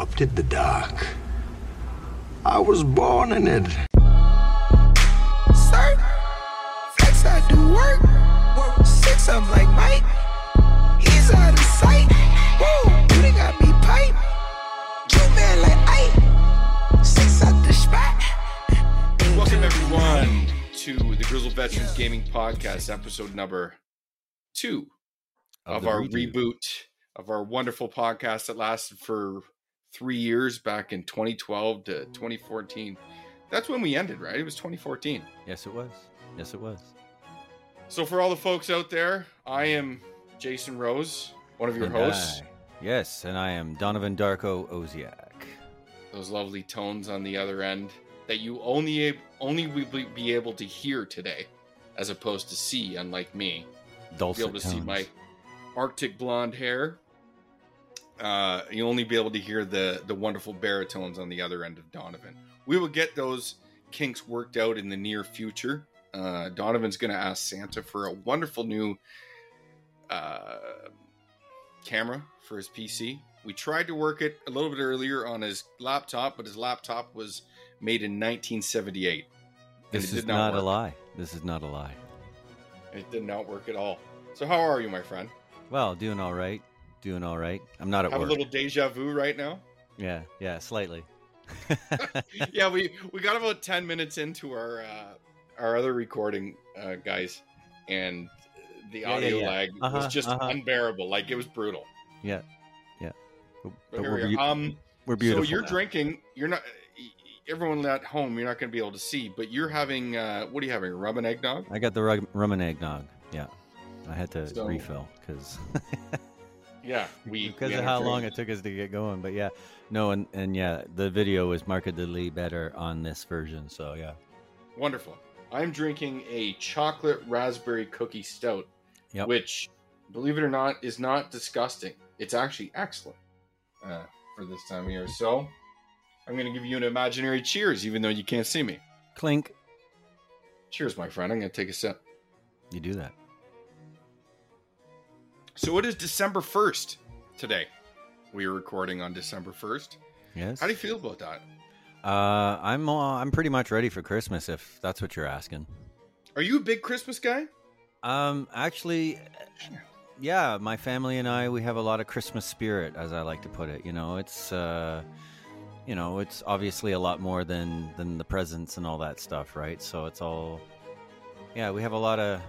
adopted the dark. I was born in it. Sir, flex I do work. Work six of 'em like Mike. He's out of sight. Whoa, you done got me pipe. You man like Ike. Six out the spot. Welcome everyone to the Grizzled Veterans Gaming Podcast, episode number two of, the our redo. reboot of our wonderful podcast that lasted for three years back in 2012 to 2014. That's when we ended, right? It was 2014. Yes, it was. Yes, it was. So for all the folks out there, I am Jason Rose, one of your And hosts. I- yes, and I am Donovan Darko Oziak. Those lovely tones on the other end that you only only will be- be able to hear today, as opposed to see, unlike me. be able to see my arctic blonde hair. Uh, you'll only be able to hear the the wonderful baritones on the other end of Donovan. We will get those kinks worked out in the near future. Uh, Donovan's going to ask Santa for a wonderful new uh, camera for his PC. We tried to work it a little bit earlier on his laptop, but his laptop was made in 1978. This is did not, a lie. This is not a lie. It did not work at all. So how are you, my friend? Well, doing all right. Doing all right. I'm not at Have work. a little deja vu right now. Yeah, yeah, slightly. yeah, we we got about ten minutes into our uh, our other recording, uh, guys, and the Yeah, yeah, audio yeah. lag Uh-huh, was just uh-huh. unbearable. Like it was brutal. yeah, yeah. But, But we're, we. Um, we're beautiful. so you're now. drinking. You're not. Everyone at home, you're not going to be able to see, but you're having. Uh, what are you having? Rum and eggnog. I got the rum, rum and eggnog. Yeah, I had to So- refill because Yeah, we because we of how long it took us to get going. But yeah, no, and and yeah, the video is markedly better on this version. So yeah, Wonderful. I'm drinking a chocolate raspberry cookie stout, Yep. which, believe it or not, is not disgusting. It's actually excellent uh, for this time of year. So, I'm going to give you an imaginary cheers, even though you can't see me. clink. Cheers, my friend. I'm going to take a sip. You do that. So, it is December 1st today. We are recording on December 1st. Yes. How do you feel about that? Uh, I'm uh, I'm pretty much ready for Christmas if that's what you're asking. Are you a big Christmas guy? Um, actually, yeah, my family and I we have a lot of Christmas spirit, as I like to put it. You know, it's uh, you know, it's obviously a lot more than than the presents and all that stuff, right? So it's all, yeah, we have a lot of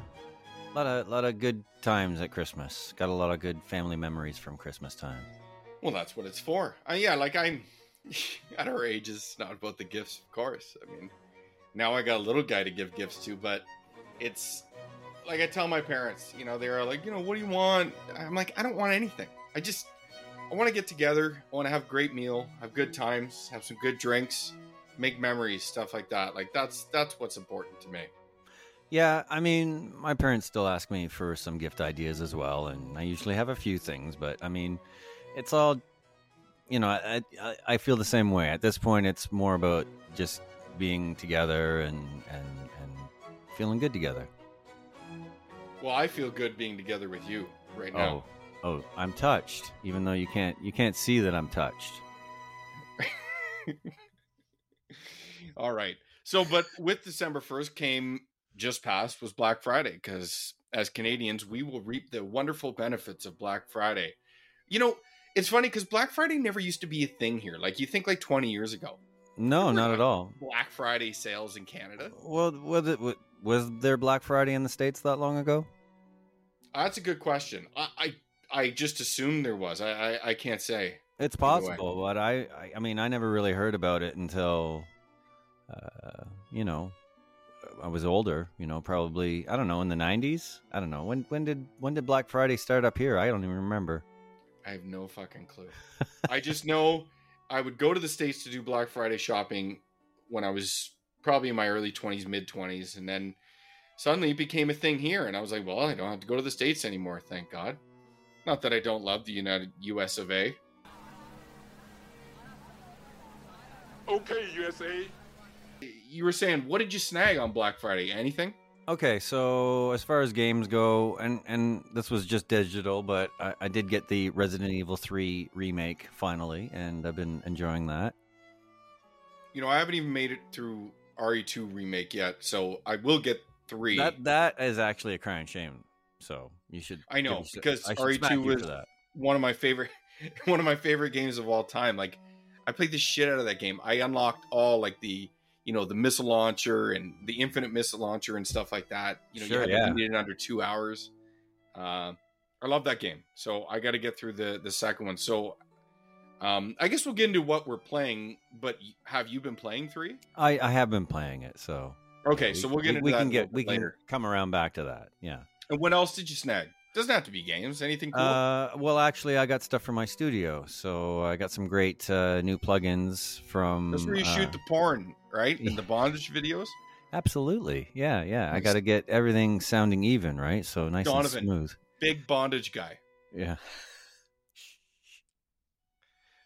lot of lot of good times at Christmas. Got a lot of good family memories from Christmas time. Well, that's what it's for. Uh, yeah, like I'm at our age, it's not about the gifts, of course. I mean, now I got a little guy to give gifts to, but it's like I tell my parents, you know, they're like, you know, what do you want? I'm like, I don't want anything. I just, I want to get together. I want to have a great meal, have good times, have some good drinks, make memories, stuff like that. Like that's that's what's important to me. Yeah, I mean, my parents still ask me for some gift ideas as well, and I usually have a few things, but I mean, it's all, you know, I, I, I feel the same way. At this point, it's more about just being together and, and, and feeling good together. Well, I feel good being together with you right now. Oh, oh, I'm touched, even though you can't, you can't see that I'm touched. All right. So, but with December 1st came just passed was Black Friday because as Canadians, we will reap the wonderful benefits of Black Friday. You know, it's funny because Black Friday never used to be a thing here. Like, you think like 20 years ago, No, not at all. Black Friday sales in Canada. Well, was it was there Black Friday in the states that long ago? Uh, That's a good question. I, I, I just assumed there was. I, I, I can't say. It's possible, but I, I, I mean, I never really heard about it until, uh, you know, I was older. You know, probably I don't know in the '90s. I don't know when. When did when did Black Friday start up here? I don't even remember. I have no fucking clue. I just know I would go to the States to do Black Friday shopping when I was probably in my early 20s, mid 20s. And then suddenly it became a thing here. And I was like, well, I don't have to go to the States anymore, thank God. Not that I don't love the United US of A. Okay, USA. You were saying, what did you snag on Black Friday? Anything? Okay, so as far as games go, and and this was just digital, but I, I did get the Resident Evil 3 remake finally, and I've been enjoying that. You know, I haven't even made it through RE2 remake yet, so I will get three. That that is actually a crying shame. So you should. I know, because I RE2 was- that. one of my favorite one of my favorite games of all time. Like I played the shit out of that game. I unlocked all like the you know the missile launcher and the infinite missile launcher and stuff like that. You know, Sure, you had yeah. to beat it in under two hours. Uh, I love that game. So I got to get through the the second one. So um, I guess we'll get into what we're playing. But have you been playing three? I I have been playing it, so Okay, so we'll get we, into we that can get we bit can come around back to that. Yeah. And what else did you snag? Doesn't have to be games. Anything cool? Uh, well, actually, I got stuff from my studio, so I got some great uh, new plugins from. That's where you uh, shoot the porn, right? And the bondage videos. Absolutely, yeah, yeah. I got to get everything sounding even, right? So nice Donovan. and smooth. Big bondage guy. Yeah.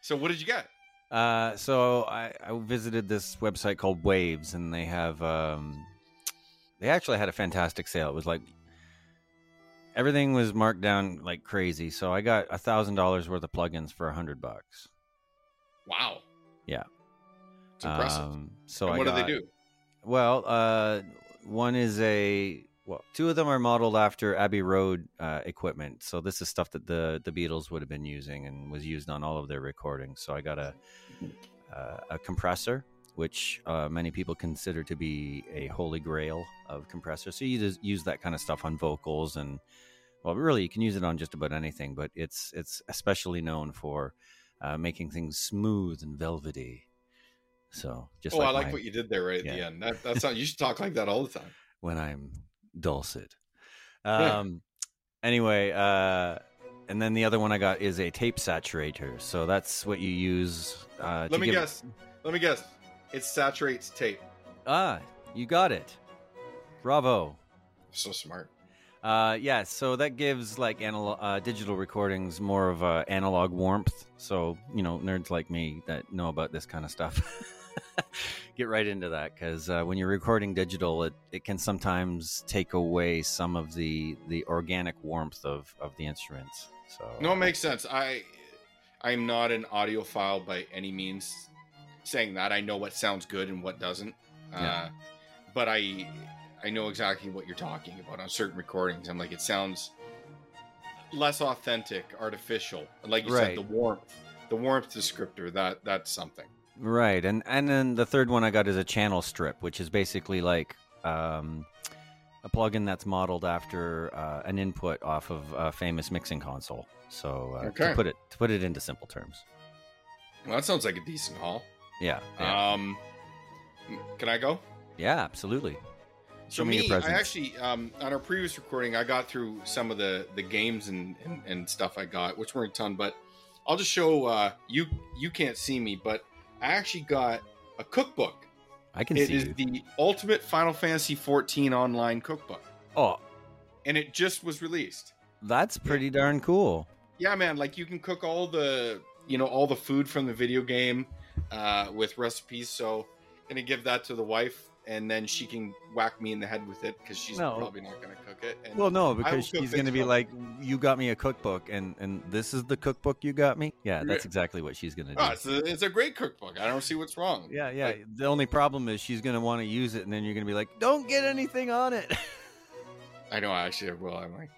So what did you get? Uh, so I, I visited this website called Waves, and they have um, they actually had a fantastic sale. It was like everything was marked down like crazy. So I got a thousand dollars worth of plugins for a hundred bucks. Wow. Yeah. It's impressive. Um, so and I what got, do they do? Well, uh, one is a well, two of them are modeled after Abbey Road uh, equipment. So this is stuff that the the Beatles would have been using and was used on all of their recordings. So I got a uh, a compressor, which uh, many people consider to be a holy grail of compressors. So you just use that kind of stuff on vocals and well, really you can use it on just about anything. But it's it's especially known for uh, making things smooth and velvety. So just oh, like I like my- what you did there right at the end. That, that's not. You should talk like that all the time. when I'm dulcet. Um, anyway, uh, and then the other one I got is a tape saturator. So that's what you use. Uh, to Let me guess. Let me guess. It saturates tape. Ah, you got it. Bravo. So smart. Uh, yeah, so that gives like analog, uh, digital recordings more of a analog warmth. So you know, nerds like me that know about this kind of stuff, get right into that because uh, when you're recording digital, it, it can sometimes take away some of the the organic warmth of of the instruments. So No, it makes sense. I, I'm not an audiophile by any means. Saying that, I know what sounds good and what doesn't. Uh, but I, I know exactly what you're talking about on certain recordings. I'm like, it sounds less authentic, artificial. Like you Right. said, the warmth, the warmth descriptor. That that's something. Right, and and then the third one I got is a channel strip, which is basically like um, a plugin that's modeled after uh, an input off of a famous mixing console. So uh, Okay. to put it to put it into simple terms, Well, that sounds like a decent haul. Yeah, yeah, Um, can I go? yeah absolutely. So Show me your me, I actually um, on our previous recording, I got through some of the the games and, and and stuff I got, which weren't a ton, but I'll just show uh, you. You can't see me, but I actually got a cookbook. I can It see is you. the Ultimate Final Fantasy 14 online cookbook, Oh, and it just was released. that's pretty darn cool. Yeah, man, like you can cook all the you know all the food from the video game uh, with recipes. So gonna give that to the wife, and then she can whack me in the head with it because she's No. probably not gonna cook it. And Well, no, because she's to be like, "You got me a cookbook, and and this is the cookbook you got me." Yeah, that's exactly what she's to do. Oh, it's a, it's a great cookbook. I don't see what's wrong. Yeah, yeah. Like, the only problem is she's gonna want to use it, and then you're gonna be like, "Don't get anything on it." I know. Actually, I will. I'm like,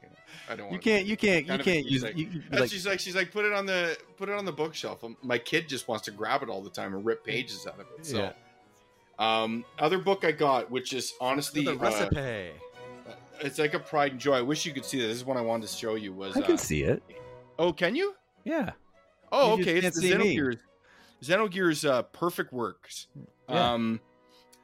I don't. you want can't, you can't, you can't use. thing. You, you- like, she's like, she's like, put it on the put it on the bookshelf. Um, My kid just wants to grab it all the time and rip pages out of it. So, Yeah. um, other book I got, which is honestly, the uh, recipe. it's like a pride and joy. I wish you could see this. This is one I wanted to show you. Was I can uh, see it. oh, can you? Yeah. Oh, You okay. It's the see me. Xenogears. Xenogears uh, Perfect Works. Yeah. Um,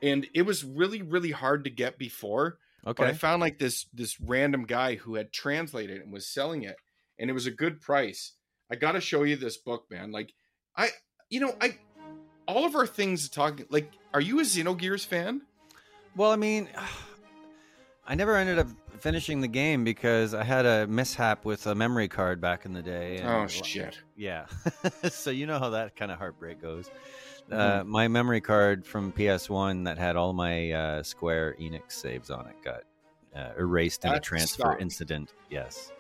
and it was really, really hard to get before. But I found like this this random guy who had translated and was selling it, and it was a good price. I got to show you this book, man. Like, I, you know, I, all of our things talking. Like, are you a Xenogears fan? Well, I mean, I never ended up finishing the game because I had a mishap with a memory card back in the day. Oh shit! Yeah. so you know how that kind of heartbreak goes. Mm-hmm. Uh, my memory card from PS1 that had all my uh, Square Enix saves on it got uh, erased in a transfer sucked. incident. Yes.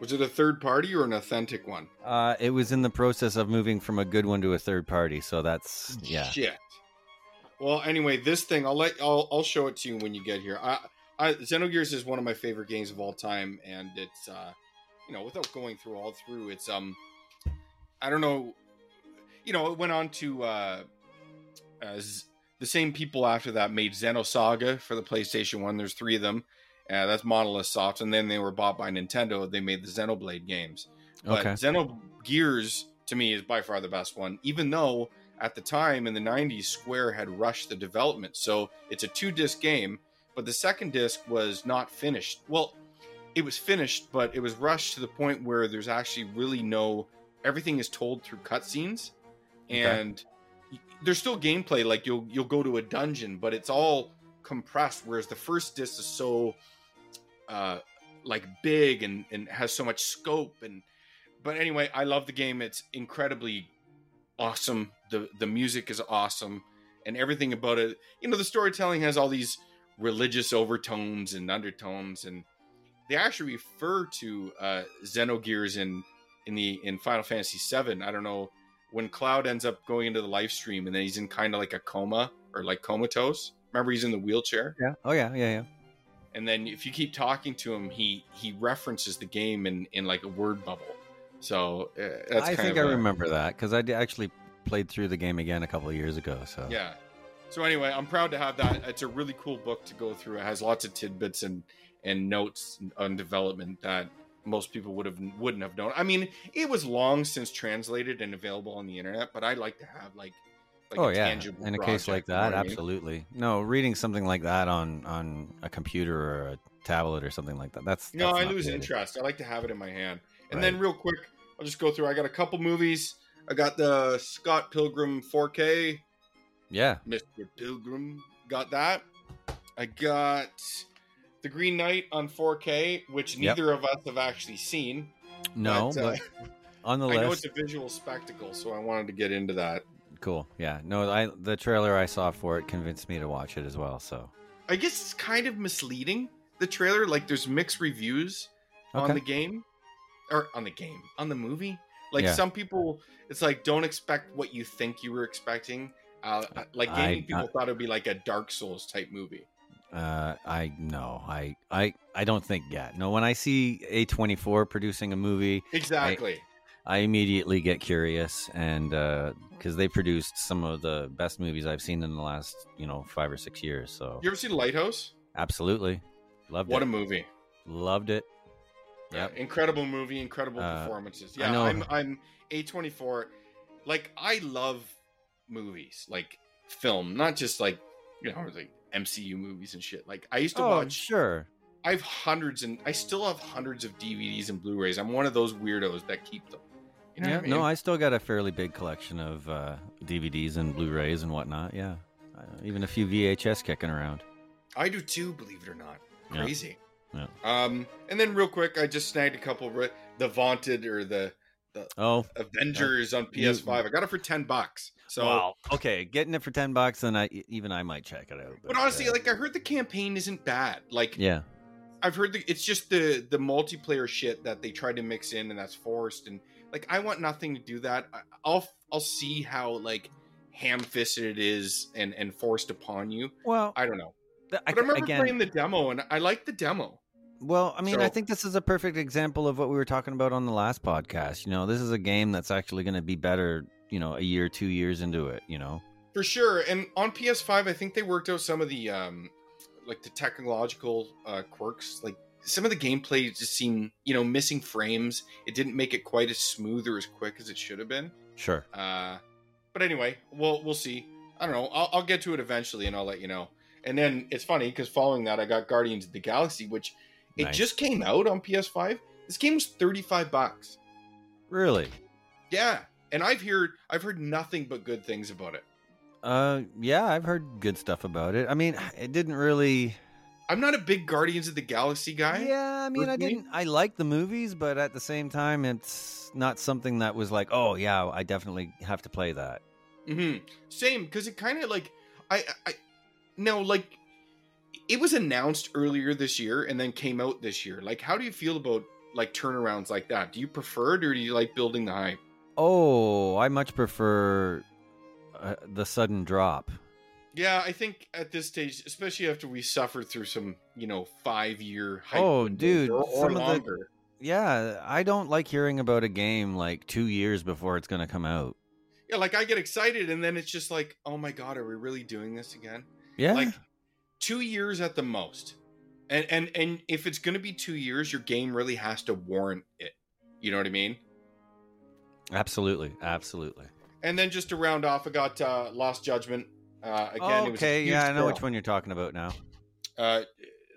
Was it a third party or an authentic one? Uh, it was in the process of moving from a good one to a third party, so that's yeah. Shit. Well, anyway, this thing I'll let I'll I'll show it to you when you get here. I, I Xenogears is one of my favorite games of all time, and it's uh, you know, without going through all through, it's um, I don't know, you know, it went on to uh, as the same people after that made Xenosaga for the PlayStation One. There's three of them. Uh, that's Monolith Soft, and then they were bought by Nintendo. They made the Xenoblade games. But Okay. Xenogears to me is by far the best one, even though at the time in the 90s, Square had rushed the development. So it's a two disc game, but the second disc was not finished. Well, it was finished, but it was rushed to the point where there's actually really no everything is told through cutscenes. And y- there's still gameplay. Like you'll you'll go to a dungeon, but it's all compressed. Whereas the first disc is so uh, like big and and has so much scope and. But anyway, I love the game. It's incredibly awesome. the The music is awesome, and everything about it. You know, the storytelling has all these religious overtones and undertones, and they actually refer to uh, Xenogears in in the in Final Fantasy VII. I don't know when Cloud ends up going into the Lifestream, and then he's in kind of like a coma or like comatose. Remember, he's in the wheelchair, Yeah. Oh yeah. Yeah. Yeah. and then if you keep talking to him, he he references the game in in like a word bubble. So uh, that's I kind think of I a- remember that because I actually played through the game again a couple of years ago. So Yeah. So anyway, I'm proud to have that. It's a really cool book to go through. It has lots of tidbits and and notes on development that most people would have wouldn't have known. I mean, it was long since translated and available on the internet, but I like to have like, like oh yeah. tangible In a case like project, you know that, what I mean? absolutely. No, reading something like that on on a computer or a tablet or something like that. That's No, that's I lose good. interest. I like to have it in my hand. And Right. then real quick, I'll just go through. I got a couple movies. I got the Scott Pilgrim 4K. Yeah. Mr. Pilgrim. Got that. I got The Green Knight on 4K, which Yep. neither of us have actually seen. No, but, uh, but on the I know it's a visual spectacle, so I wanted to get into that. Cool. Yeah. No, I the trailer I saw for it convinced me to watch it as well. So I guess it's kind of misleading, the trailer. Like, there's mixed reviews on the game, or on the game, on the movie. Like, Yeah. some people, it's like, don't expect what you think you were expecting. Uh, like, I- people I- thought it would be like a Dark Souls type movie. Uh, I no, I I I don't think yet. No, when I see A24 producing a movie, Exactly. I immediately get curious, and because they produced some of the best movies I've seen in the last you know five or six years. So you ever seen Lighthouse? absolutely loved What it. What a movie. loved it. Yeah, incredible movie, incredible Uh, performances. I Yeah, I'm I'm A24. Like I love movies, like film, not just like you know like MCU movies and shit. Like I used to Oh, watch. sure. I have hundreds and I still have hundreds of DVDs and Blu-rays. I'm one of those weirdos that keep them. You know yeah, what I mean? no, I still got a fairly big collection of uh, DVDs and Blu-rays and whatnot. Yeah, uh, even a few VHS kicking around. I do too, believe it or not. Crazy. Yeah. Um, and then real quick, I just snagged a couple. Of, the Vaunted or the Oh, Avengers on PS5. I got it for ten bucks. So, wow. Okay, getting it for ten bucks, then I even I might check it out. but honestly, uh, like I heard the campaign isn't bad. Like yeah, I've heard the, it's just the the multiplayer shit that they tried to mix in and that's forced. And like I want nothing to do that. I, I'll I'll see how like ham fisted it is and and forced upon you. well, I don't know. th- But I, remember again, playing the demo and I liked the demo. Well, I mean, I think this is a perfect example of what we were talking about on the last podcast. You know, this is a game that's actually going to be better, you know, a year, two years into it, you know? For sure. And on PS5, I think they worked out some of the um like the technological uh quirks. Like some of the gameplay just seemed, you know, missing frames. It didn't make it quite as smooth or as quick as it should have been. Sure. Uh but anyway, we'll we'll see. I don't know. I'll, I'll get to it eventually and I'll let you know. And then it's funny because following that, I got Guardians of the Galaxy, which it Nice. just came out on PS5. This game was 35 bucks. Really? Yeah. And I've heard I've heard nothing but good things about it. Uh, yeah, I've heard good stuff about it. I mean, it didn't really. I'm not a big Guardians of the Galaxy guy. Yeah, I mean, I didn't. I like the movies, but at the same time, it's not something that was like, oh yeah, I definitely have to play that. hmm Same, because it kind of like I I no like it was announced earlier this year and then came out this year. Like, how do you feel about like turnarounds like that? Do you prefer it or do you like building the hype? Oh, I much prefer uh, the sudden drop. Yeah, I think at this stage, especially after we suffered through some, you know, five year hype. Oh, dude, or, or some of the- Yeah, I don't like hearing about a game like two years before it's going to come out. Yeah, like I get excited and then it's just like, oh my god, are we really doing this again? Yeah. Like two years at the most. And and and if it's gonna be two years, your game really has to warrant it. You know what I mean? Absolutely. Absolutely. And then just to round off, I got uh, Lost Judgment. Uh, again, a okay. Yeah, I know which one you're talking about now. Uh,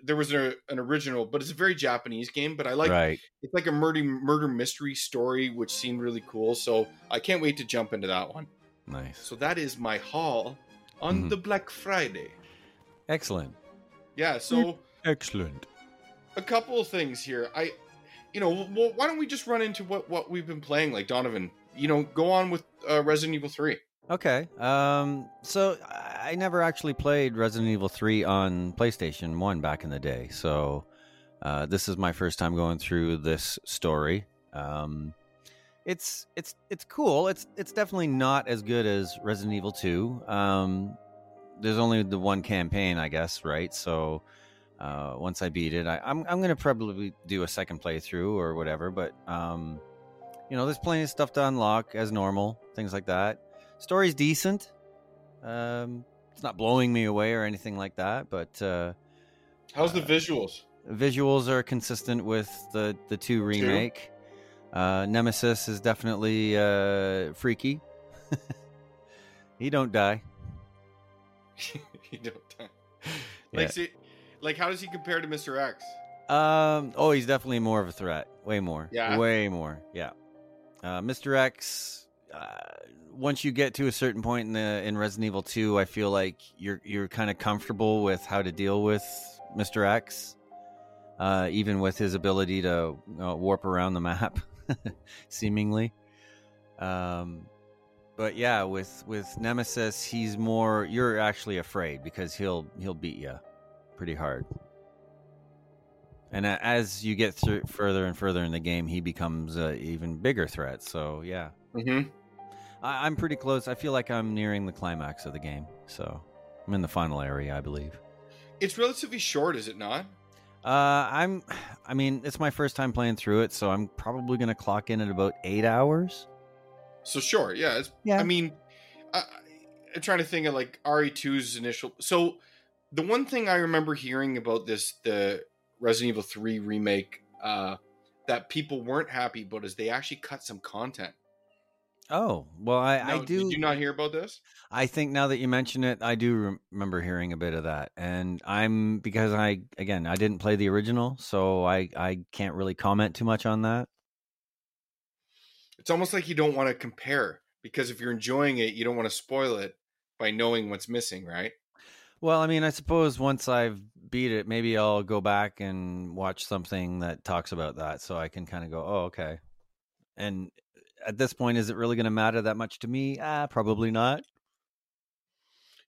there was a, an original, but it's a very Japanese game. But I like right. it's like a murder murder mystery story, which seemed really cool. So I can't wait to jump into that one. Nice. So that is my haul on Mhm. the Black Friday. Excellent. Yeah. So Excellent. a couple of things here. I, you know, well, why don't we just run into what what we've been playing? Like Donovan, you know, go on with uh, Resident Evil Three. Okay. Um. So I never actually played Resident Evil Three on PlayStation One back in the day. So uh, this is my first time going through this story. Um, it's it's it's cool. It's it's definitely not as good as Resident Evil Two. Um, there's only the one campaign, I guess, right? So uh, once I beat it, I, I'm I'm gonna probably do a second playthrough or whatever. But um, you know, there's plenty of stuff to unlock as normal, things like that. Story's decent. Um, it's not blowing me away or anything like that, but uh, How's the Uh, visuals? visuals are consistent with the the two remake. Uh, Nemesis is definitely uh, freaky. he don't die. you don't. Like, Yeah. see, like, how does he compare to Mister X? Um. Oh, he's definitely more of a threat. Way more. Yeah? Way more. Yeah. Uh, Mr. X. Uh, once you get to a certain point in the in Resident Evil Two, I feel like you're you're kind of comfortable with how to deal with Mr. X, uh, even with his ability to uh, warp around the map, seemingly. Um, but yeah, with with Nemesis, he's more. You're actually afraid because he'll he'll beat you pretty hard. And as you get through further and further in the game, he becomes an even bigger threat. So yeah, Mm-hmm. I, I'm pretty close. I feel like I'm nearing the climax of the game. So I'm in the final area, I believe. It's relatively short, is it not? Uh, I'm. I mean, it's my first time playing through it, so I'm probably gonna clock in at about eight hours. So sure, yeah. It's, Yeah. I mean, I, I'm trying to think of like RE2's initial. So the one thing I remember hearing about this, the Resident Evil 3 remake, uh, that people weren't happy about is they actually cut some content. Oh well, I, I do. Did you not hear about this? I think now that you mention it, I do remember hearing a bit of that, and I'm because I again I didn't play the original, so I I can't really comment too much on that. It's almost like you don't want to compare because if you're enjoying it, you don't want to spoil it by knowing what's missing, right? Well, I mean, I suppose once I've beat it, maybe I'll go back and watch something that talks about that, so I can kind of go, oh, okay. And at this point, is it really going to matter that much to me? Ah, probably not.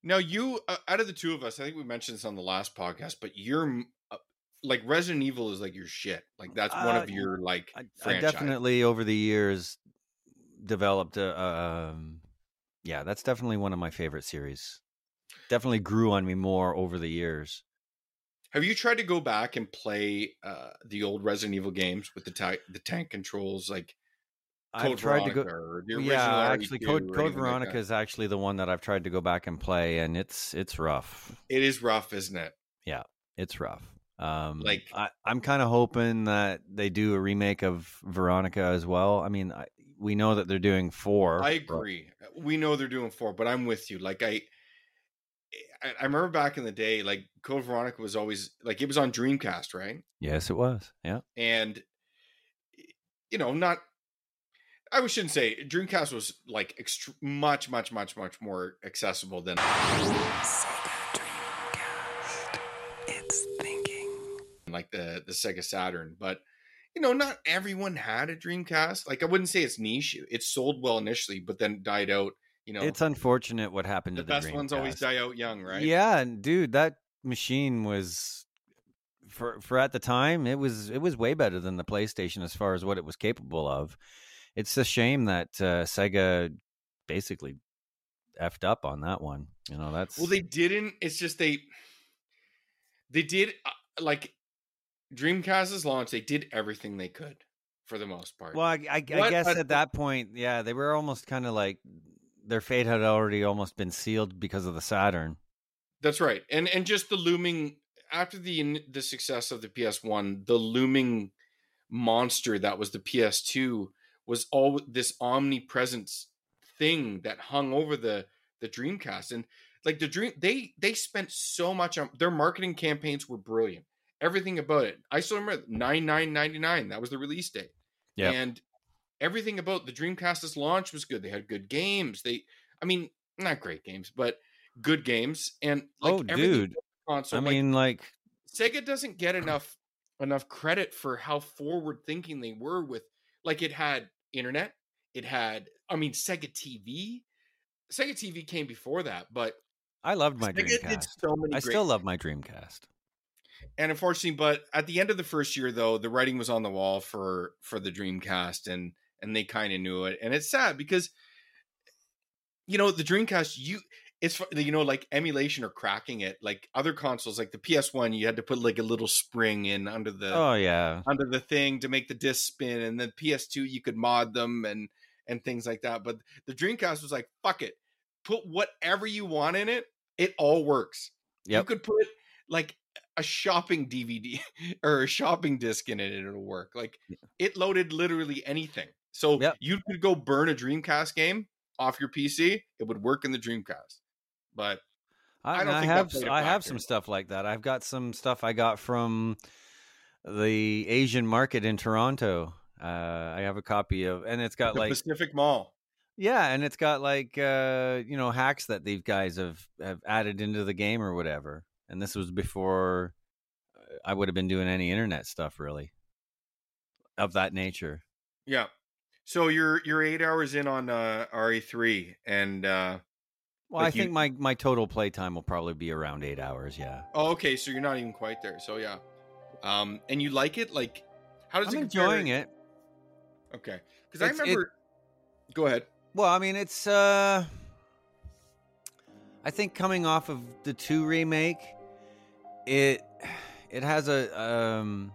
Now, you uh, out of the two of us, I think we mentioned this on the last podcast, but you're uh, like Resident Evil is like your shit. Like that's one Uh, of your like I, I definitely over the years developed a, um, yeah, that's definitely one of my favorite series. Definitely grew on me more over the years. Have you tried to go back and play uh, the old Resident Evil games with the ta- the tank controls, like Code I've tried to go. Yeah, actually, Code Code like Veronica that? is actually the one that I've tried to go back and play, and it's it's rough. It is rough, isn't it? Yeah, it's rough. Um, Like- I, I'm kind of hoping that they do a remake of Veronica as well. I mean, I, we know that they're doing four. I but- agree. We know they're doing four, but I'm with you. Like I, I, remember back in the day, like Code Veronica was always like it was on Dreamcast, right? Yes, it was. Yeah. and you know not i shouldn't say dreamcast was like extr much much much much more accessible than Sega Dreamcast. It's thinking. like the the sega saturn but you know not everyone had a dreamcast like i wouldn't say it's niche it sold well initially but then died out you know It's unfortunate what happened the to the best ones always die out young right Yeah, and dude, that machine was for for at the time it was it was way better than the PlayStation as far as what it was capable of. It's a shame that uh, Sega basically effed up on that one. You know, that's Well, they didn't. It's just they they did uh, like Dreamcast's launch. They did everything they could for the most part. Well, I, I, I guess but- at that point, yeah, they were almost kind of like their fate had already almost been sealed because of the Saturn. That's right, and and just the looming after the the success of the PS1, the looming monster that was the PS2 was all this omnipresent thing that hung over the the Dreamcast, and like the dream, they they spent so much on their marketing campaigns were brilliant. Everything about it, I still remember nine nine ninety nine. That was the release date, Yep. and everything about the Dreamcast's launch was good. They had good games. They, I mean, not great games, but good games. And like oh, dude! console, I like, mean, like, Sega doesn't get enough enough credit for how forward thinking they were with like it had internet, it had I mean Sega TV. Sega TV came before that, but I loved my Sega did Dreamcast. so many I still love my Dreamcast. and unfortunately but at the end of the first year though the writing was on the wall for for the dreamcast and and they kind of knew it and it's sad because you know the dreamcast you it's you know like emulation or cracking it like other consoles like the ps1 you had to put like a little spring in under the Oh yeah, under the thing to make the disc spin and then ps2 you could mod them and and things like that but the dreamcast was like fuck it. Put whatever you want in it it all works. You could put like a shopping dvd or a shopping disc in it and it'll work like it loaded literally anything so Yep. you could go burn a dreamcast game off your pc it would work in the dreamcast but I I, don't I have I have some stuff like that. I've got some stuff I got from the Asian market in Toronto. Uh, I have a copy of, and it's got the like pacific mall yeah, and it's got like uh, you know hacks that these guys have have added into the game or whatever. And this was before uh, I would have been doing any internet stuff really of that nature. Yeah. So you're you're eight hours in on uh, RE3, and uh, Well, Like I you- think my my total playtime will probably be around eight hours. Yeah, oh, okay, so you're not even quite there. So yeah, um, and you like it? Like, how does I'm it? enjoying it. Okay, because I It's- it- remember. Go ahead. Well, I mean, it's uh I think coming off of the 2 remake, it it has a um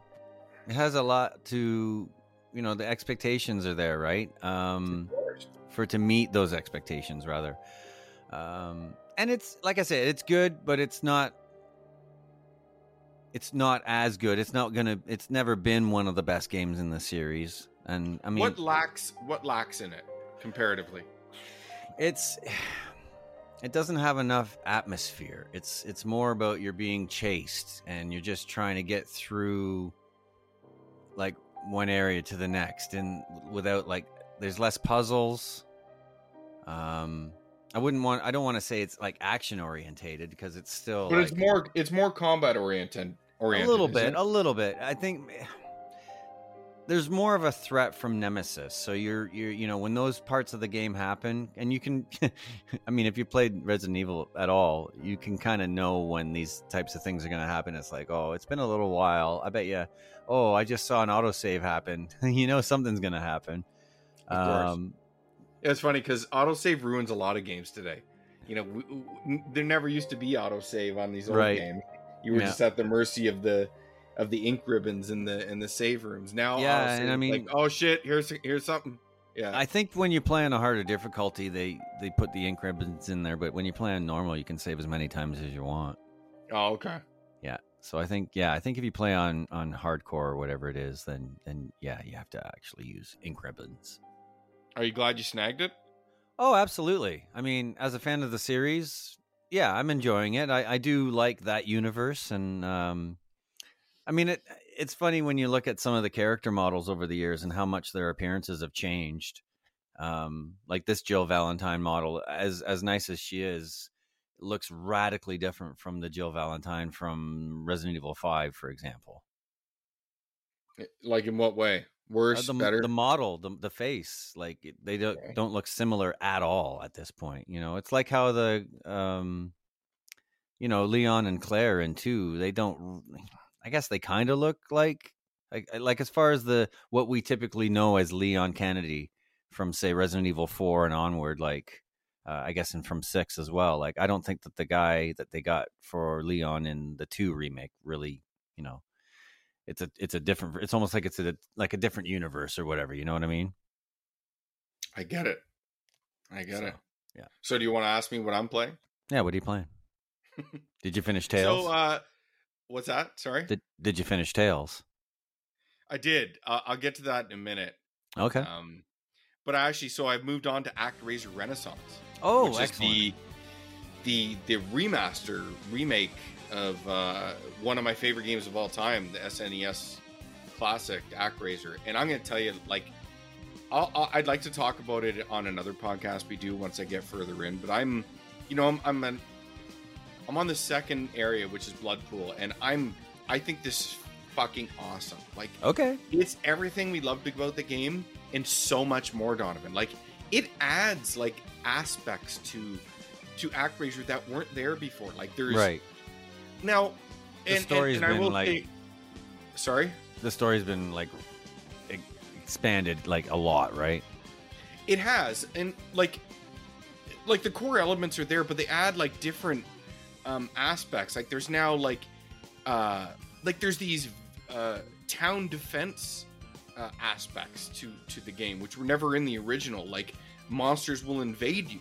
it has a lot to you know, the expectations are there, right? Um for to meet those expectations rather. Um and it's like I said, it's good, but it's not it's not as good. It's not to it's never been one of the best games in the series. And I mean what lacks? What lacks in it comparatively? it's it doesn't have enough atmosphere it's it's more about you're being chased and you're just trying to get through like one area to the next and without like there's less puzzles um i wouldn't want i don't want to say it's like action orientated because it's still But it's more. It's more combat oriented. Oriented. a little bit, it? a little bit. I think there's more of a threat from Nemesis. So you're you're you know when those parts of the game happen, and you can, I mean, if you played Resident Evil at all, you can kind of know when these types of things are going to happen. It's like, oh, it's been a little while. I bet you. Oh, I just saw an autosave happen. you know something's going to happen. Of course. Um, It's funny because autosave ruins a lot of games today. You know, w- w- there never used to be autosave on these old Right. games. You were Yeah. just at the mercy of the of the ink ribbons in the in the save rooms. Now, Yeah, and I mean- like, oh shit, here's here's something. Yeah, I think when you play on a harder difficulty, they they put the ink ribbons in there. But when you play on normal, you can save as many times as you want. oh okay. Yeah. So I think yeah, I think if you play on on hardcore or whatever it is, then then yeah, you have to actually use ink ribbons. Are you glad you snagged it? Oh, absolutely. I mean, as a fan of the series, yeah, I'm enjoying it. I, I do like that universe, and um, I mean, it. It's funny when you look at some of the character models over the years and how much their appearances have changed. Um, like this Jill Valentine model, as as nice as she is, looks radically different from the Jill Valentine from Resident Evil Five, for example. Like in what way? Uh, Worse, the, better? the model, the the face, like they don't Okay. don't look similar at all at this point. You know, it's like how the um you know, Leon and Claire and two, they don't. I guess they kind of look like, like, like as far as the what we typically know as Leon Kennedy from say Resident Evil four and onward, like. Uh, I guess and from six as well. Like I don't think that the guy that they got for Leon in the two remake really, you know, it's a it's a different. It's almost like it's a like a different universe or whatever. You know what I mean? I get it. I get So, it. yeah. So do you want to ask me what I'm playing? Yeah. What are you playing? Did you finish Tales? So uh what's that? Sorry. did Did you finish Tales? I did. Uh, I'll get to that in a minute. Okay. Um but I actually so I've moved on to ActRaiser Renaissance. oh, which excellent. is the the the remaster remake of uh, one of my favorite games of all time, the SNES classic ActRaiser. And I'm going to tell you, like, I'll, I'll, I'd like to talk about it on another podcast we do once I get further in. But I'm, you know, I'm I'm, an, I'm on the second area, which is Bloodpool, and I'm I think this is fucking awesome. Like, Okay. it's everything we loved about the game and so much more donovan like it adds like aspects to to actraiser that weren't there before like there's Right. now The and, story's and, and I been, will like- say, sorry The story's been like expanded like a lot, right? it has and like like the core elements are there but they add like different um aspects. Like there's now like uh like there's these uh town defense uh, aspects to to the game which were never in the original. Like monsters will invade you.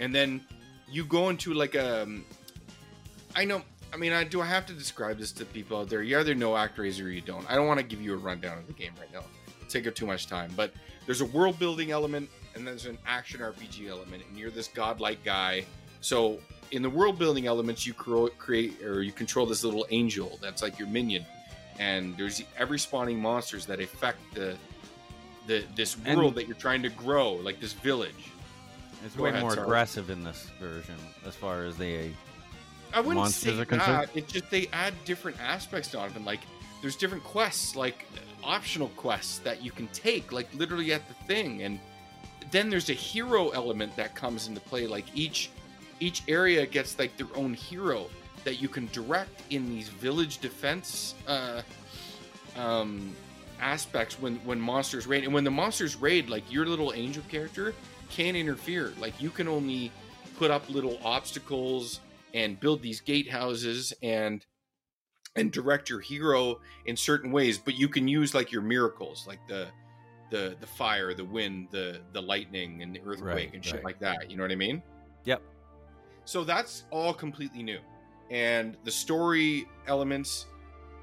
And then you go into like a i know i mean i do i have to describe this to people out there? You either know actraiser or you don't. I don't want to give you a rundown of the game right now. It'll take up too much time. But there's a world building element and there's an action rpg element and you're this godlike guy. So in the world building elements you create or you control this little angel that's like your minion and there's every spawning monsters that affect the the this And- world that you're trying to grow like this village It's Go way ahead, more sorry. aggressive in this version as far as the I wouldn't monsters say are concerned? that. It's just they add different aspects to it. And like, there's different quests, like optional quests that you can take, like literally at the thing. And then there's a hero element that comes into play. Like each each area gets like their own hero that you can direct in these village defense uh, um, aspects when when monsters raid. And when the monsters raid, like your little angel character can't interfere. Like you can only put up little obstacles and build these gatehouses and and direct your hero in certain ways but you can use like your miracles like the the the fire the wind the the lightning and the earthquake Right, and shit right. like that you know what i mean Yep. So that's all completely new. And the story elements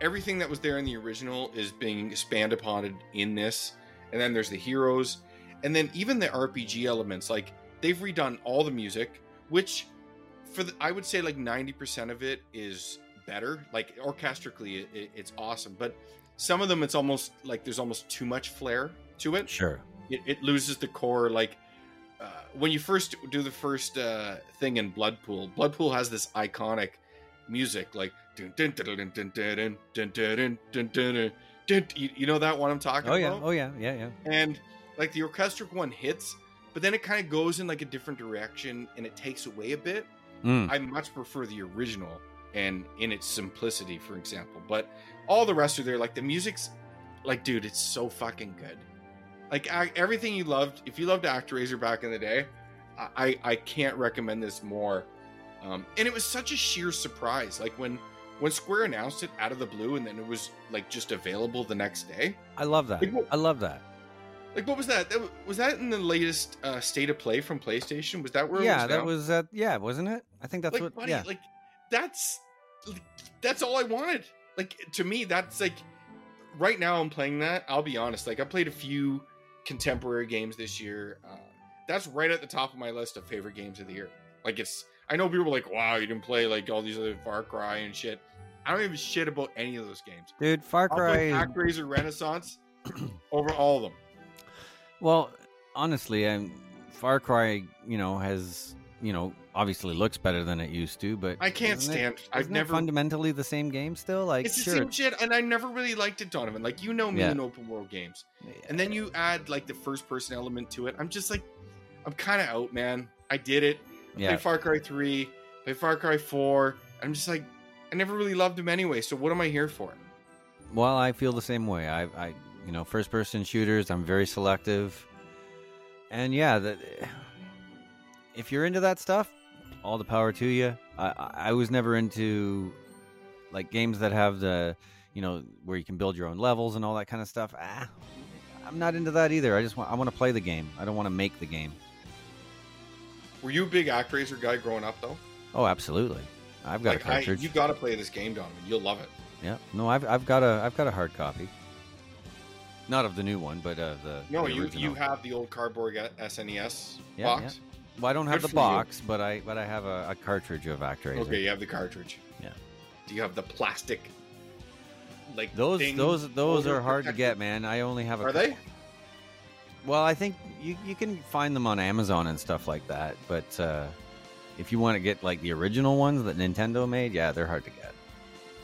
everything that was there in the original is being expanded upon in this. And then there's the heroes. And then even the rpg elements like they've redone all the music which for the, i would say like 90% of it is better. Like orchestrically it, it, it's awesome. But some of them it's almost like there's almost too much flair to it. Sure. it, it loses the core. Like when you first do the first uh, thing in Bloodpool, Bloodpool has this iconic music like you, know that one I'm talking oh, yeah. about? Oh yeah, yeah, yeah. And like the orchestral one hits, but then it kind of goes in like a different direction and it takes away a bit. Mm. I much prefer the original and in its simplicity, for example. But all the rest are there, like the music's like, dude, it's so fucking good. Like everything you loved. If you loved ActRaiser back in the day, I I can't recommend this more. Um, and it was such a sheer surprise. Like when when Square announced it out of the blue, and then it was like just available the next day. I love that. Like, what- I love that. Like what was that? that was that in the latest uh, state of play from PlayStation? Was that where? it Yeah, was that was uh, yeah, wasn't it? I think that's like, what. buddy, yeah. like that's like, that's all I wanted. Like to me, that's like right now I'm playing that. I'll be honest. Like I played a few contemporary games this year. Uh, that's right at the top of my list of favorite games of the year. Like it's. I know people are like, "Wow, you didn't play like all these other Far Cry and shit." I don't give a shit about any of those games. Dude, Far Cry. ActRaiser Renaissance over all of them. Well, honestly, I'm Far Cry. You know, has you know obviously looks better than it used to, but I can't isn't it- stand. I've never fundamentally the same game still. Like, It's the same shit, and I never really liked it, Donovan. Like you know me Yeah. in open world games, and then you add like the first person element to it. I'm just like, I'm kind of out, man. I did it. yeah, Played Far Cry Three, played Far Cry Four, I'm just like, I never really loved them anyway. So what am I here for? Well, I feel the same way. I, I you know, first person shooters, I'm very selective. And yeah, that if you're into that stuff, all the power to you. I, I I was never into like games that have the, you know, where you can build your own levels and all that kind of stuff. Ah, I'm not into that either. I just want I want to play the game. I don't want to make the game. Were you a big ActRaiser guy growing up though? Oh, absolutely. I've got Like, a I, cartridge. you got to play this game, Donovan. You'll love it. Yeah. No, I've I've got a I've got a hard copy. Not of the new one, but of the No, the you original. you have the old cardboard SNES Yeah, box. Well, I don't have Good the for you. box, but I but I have a, a cartridge of ActRaiser. Okay, you have the cartridge. Yeah. Do you have the plastic? Like Those thing those those are hard to get, man. I only have a. Are they? Well, I think you you can find them on Amazon and stuff like that, but uh, if you want to get like the original ones that Nintendo made, yeah, they're hard to get.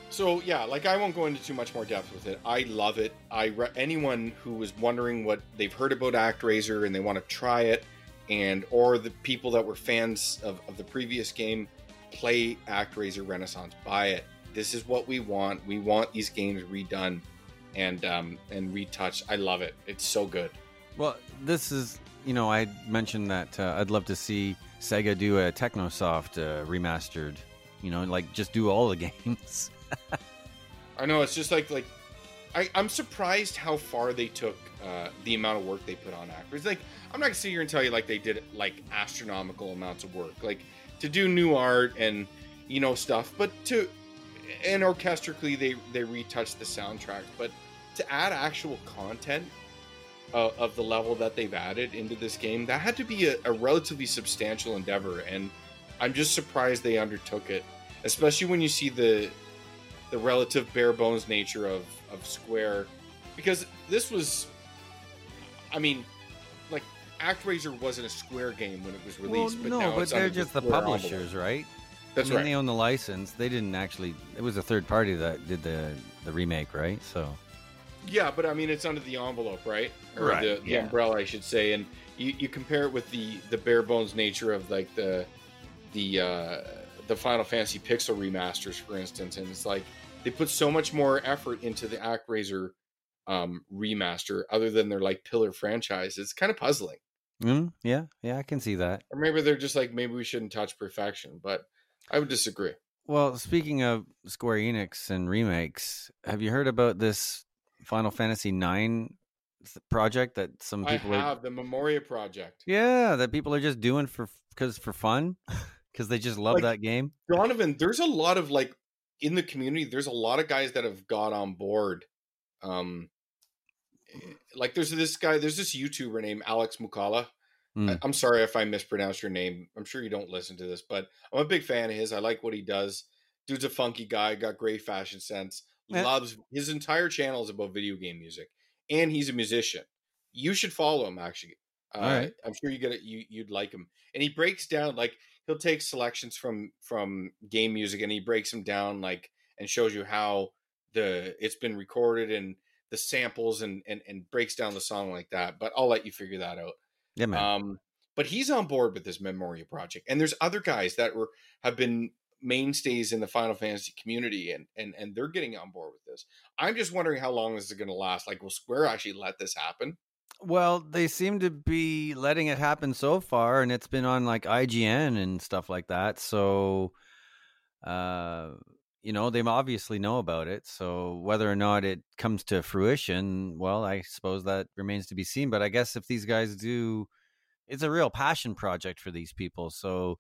So yeah, like I won't go into too much more depth with it. I love it. I re- anyone who was wondering what they've heard about ActRaiser and they want to try it, and or the people that were fans of, of the previous game, play ActRaiser Renaissance. Buy it. This is what we want. We want these games redone and um, and retouched. I love it. It's so good. Well, this is you know I mentioned that uh, I'd love to see Sega do a TechnoSoft uh, remastered. You know, like just do all the games. I know it's just like like I, I'm surprised how far they took uh, the amount of work they put on ActRaiser. Like I'm not gonna sit here and tell you like they did like astronomical amounts of work, like to do new art and you know stuff, but to and orchestrically they they retouched the soundtrack, but to add actual content uh, of the level that they've added into this game, that had to be a, a relatively substantial endeavor, and I'm just surprised they undertook it, especially when you see the the relative bare bones nature of of Square, because this was, I mean, like ActRaiser wasn't a Square game when it was released, but no, now but it's they're just the Square publishers, envelope. right? That's I mean, right. They own the license. They didn't actually. It was a third party that did the the remake, right? So Yeah, but I mean, it's under the envelope, right? Or Right, the, the yeah. umbrella, I should say. And you, you compare it with the the bare bones nature of like the the uh, the Final Fantasy Pixel remasters, for instance, and it's like they put so much more effort into the ActRaiser um, remaster, other than their like pillar franchise. It's kind of puzzling. mm, yeah, yeah, I can see that. Or maybe they're just like, maybe we shouldn't touch perfection, but I would disagree. Well, speaking of Square Enix and remakes, have you heard about this Final Fantasy IX project that some I people are? have the Memoria project. Yeah, that people are just doing for because for fun, because they just love Like- that game. Donovan, there's a lot of like in the community, there's a lot of guys that have got on board. Um, like there's this guy, there's this YouTuber named Alex Moukala. Hmm. I, I'm sorry if I mispronounced your name. I'm sure you don't listen to this, but I'm a big fan of his. I like what he does. Dude's a funky guy, got great fashion sense. Yeah. Loves his entire channel is about video game music, and he's a musician. You should follow him. Actually, uh, right. I'm sure you get it. You you'd like him, and he breaks down like he'll take selections from from game music, and he breaks them down like and shows you how the it's been recorded and the samples and and and breaks down the song like that. But I'll let you figure that out. Yeah, man. Um, but he's on board with this Memoria project, and there's other guys that were have been mainstays in the Final Fantasy community, and and and they're getting on board with this. I'm just wondering how long this is going to last. Like, will Square actually let this happen? Well, they seem to be letting it happen so far, and it's been on like IGN and stuff like that. So, uh, you know, they obviously know about it. So, whether or not it comes to fruition, well, I suppose that remains to be seen. But I guess if these guys do, it's a real passion project for these people. So,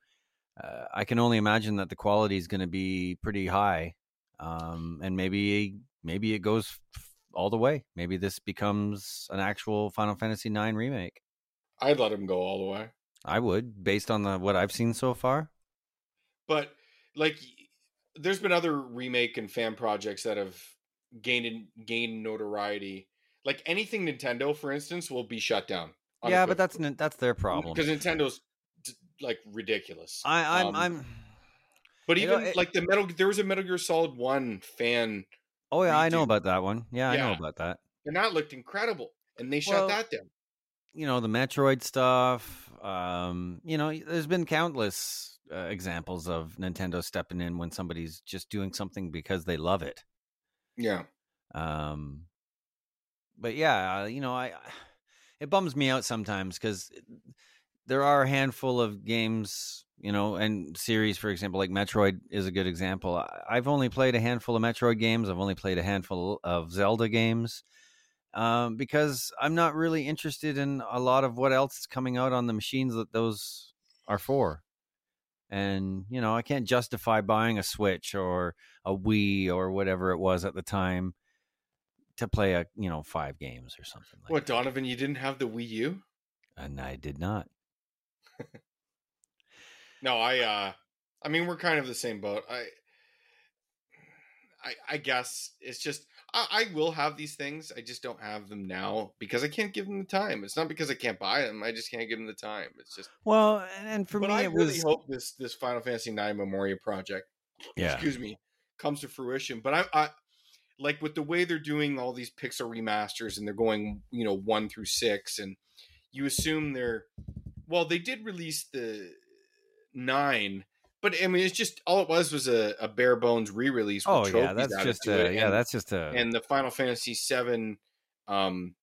uh, I can only imagine that the quality is going to be pretty high, um, and maybe maybe it goes all the way. Maybe this becomes an actual Final Fantasy IX remake. I'd let him go all the way. I would, based on the what I've seen so far. But like, there's been other remake and fan projects that have gained gained notoriety. Like anything Nintendo, for instance, will be shut down. Yeah, but that's that's their problem. because Nintendo's like ridiculous. I, I'm, Um, I'm. But You know, even it- like the metal, there was a Metal Gear Solid One fan, Oh yeah, I know about that one. Yeah, I know about that. and that looked incredible, and they Well, shut that down. You know the Metroid stuff. Um, you know, there's been countless uh, examples of Nintendo stepping in when somebody's just doing something because they love it. Yeah. Um, but yeah, uh, you know, I it bums me out sometimes because there are a handful of games, you know, and series, for example, like Metroid is a good example. I've only played a handful of Metroid games. I've only played a handful of Zelda games. Um, because I'm not really interested in a lot of what else is coming out on the machines that those are for. And, you know, I can't justify buying a Switch or a Wii or whatever it was at the time to play a, you know, five games or something like What, that. Donovan? You didn't have the Wii U? And I did not. No, I. uh I mean, we're kind of the same boat. I. I, I guess it's just I, I will have these things. I just don't have them now because I can't give them the time. It's not because I can't buy them. I just can't give them the time. It's just. Well, and- for me, I it really was hope this this Final Fantasy Nine Memoria project yeah. excuse me, comes to fruition. But I, I like with the way they're doing all these pixel remasters and they're going, you know, one through six, and you assume they're well, they did release the nine, but I mean, it's just all it was was a, a bare bones re release. Oh yeah, that's just a, yeah, and, that's just a and the Final Fantasy seven, um,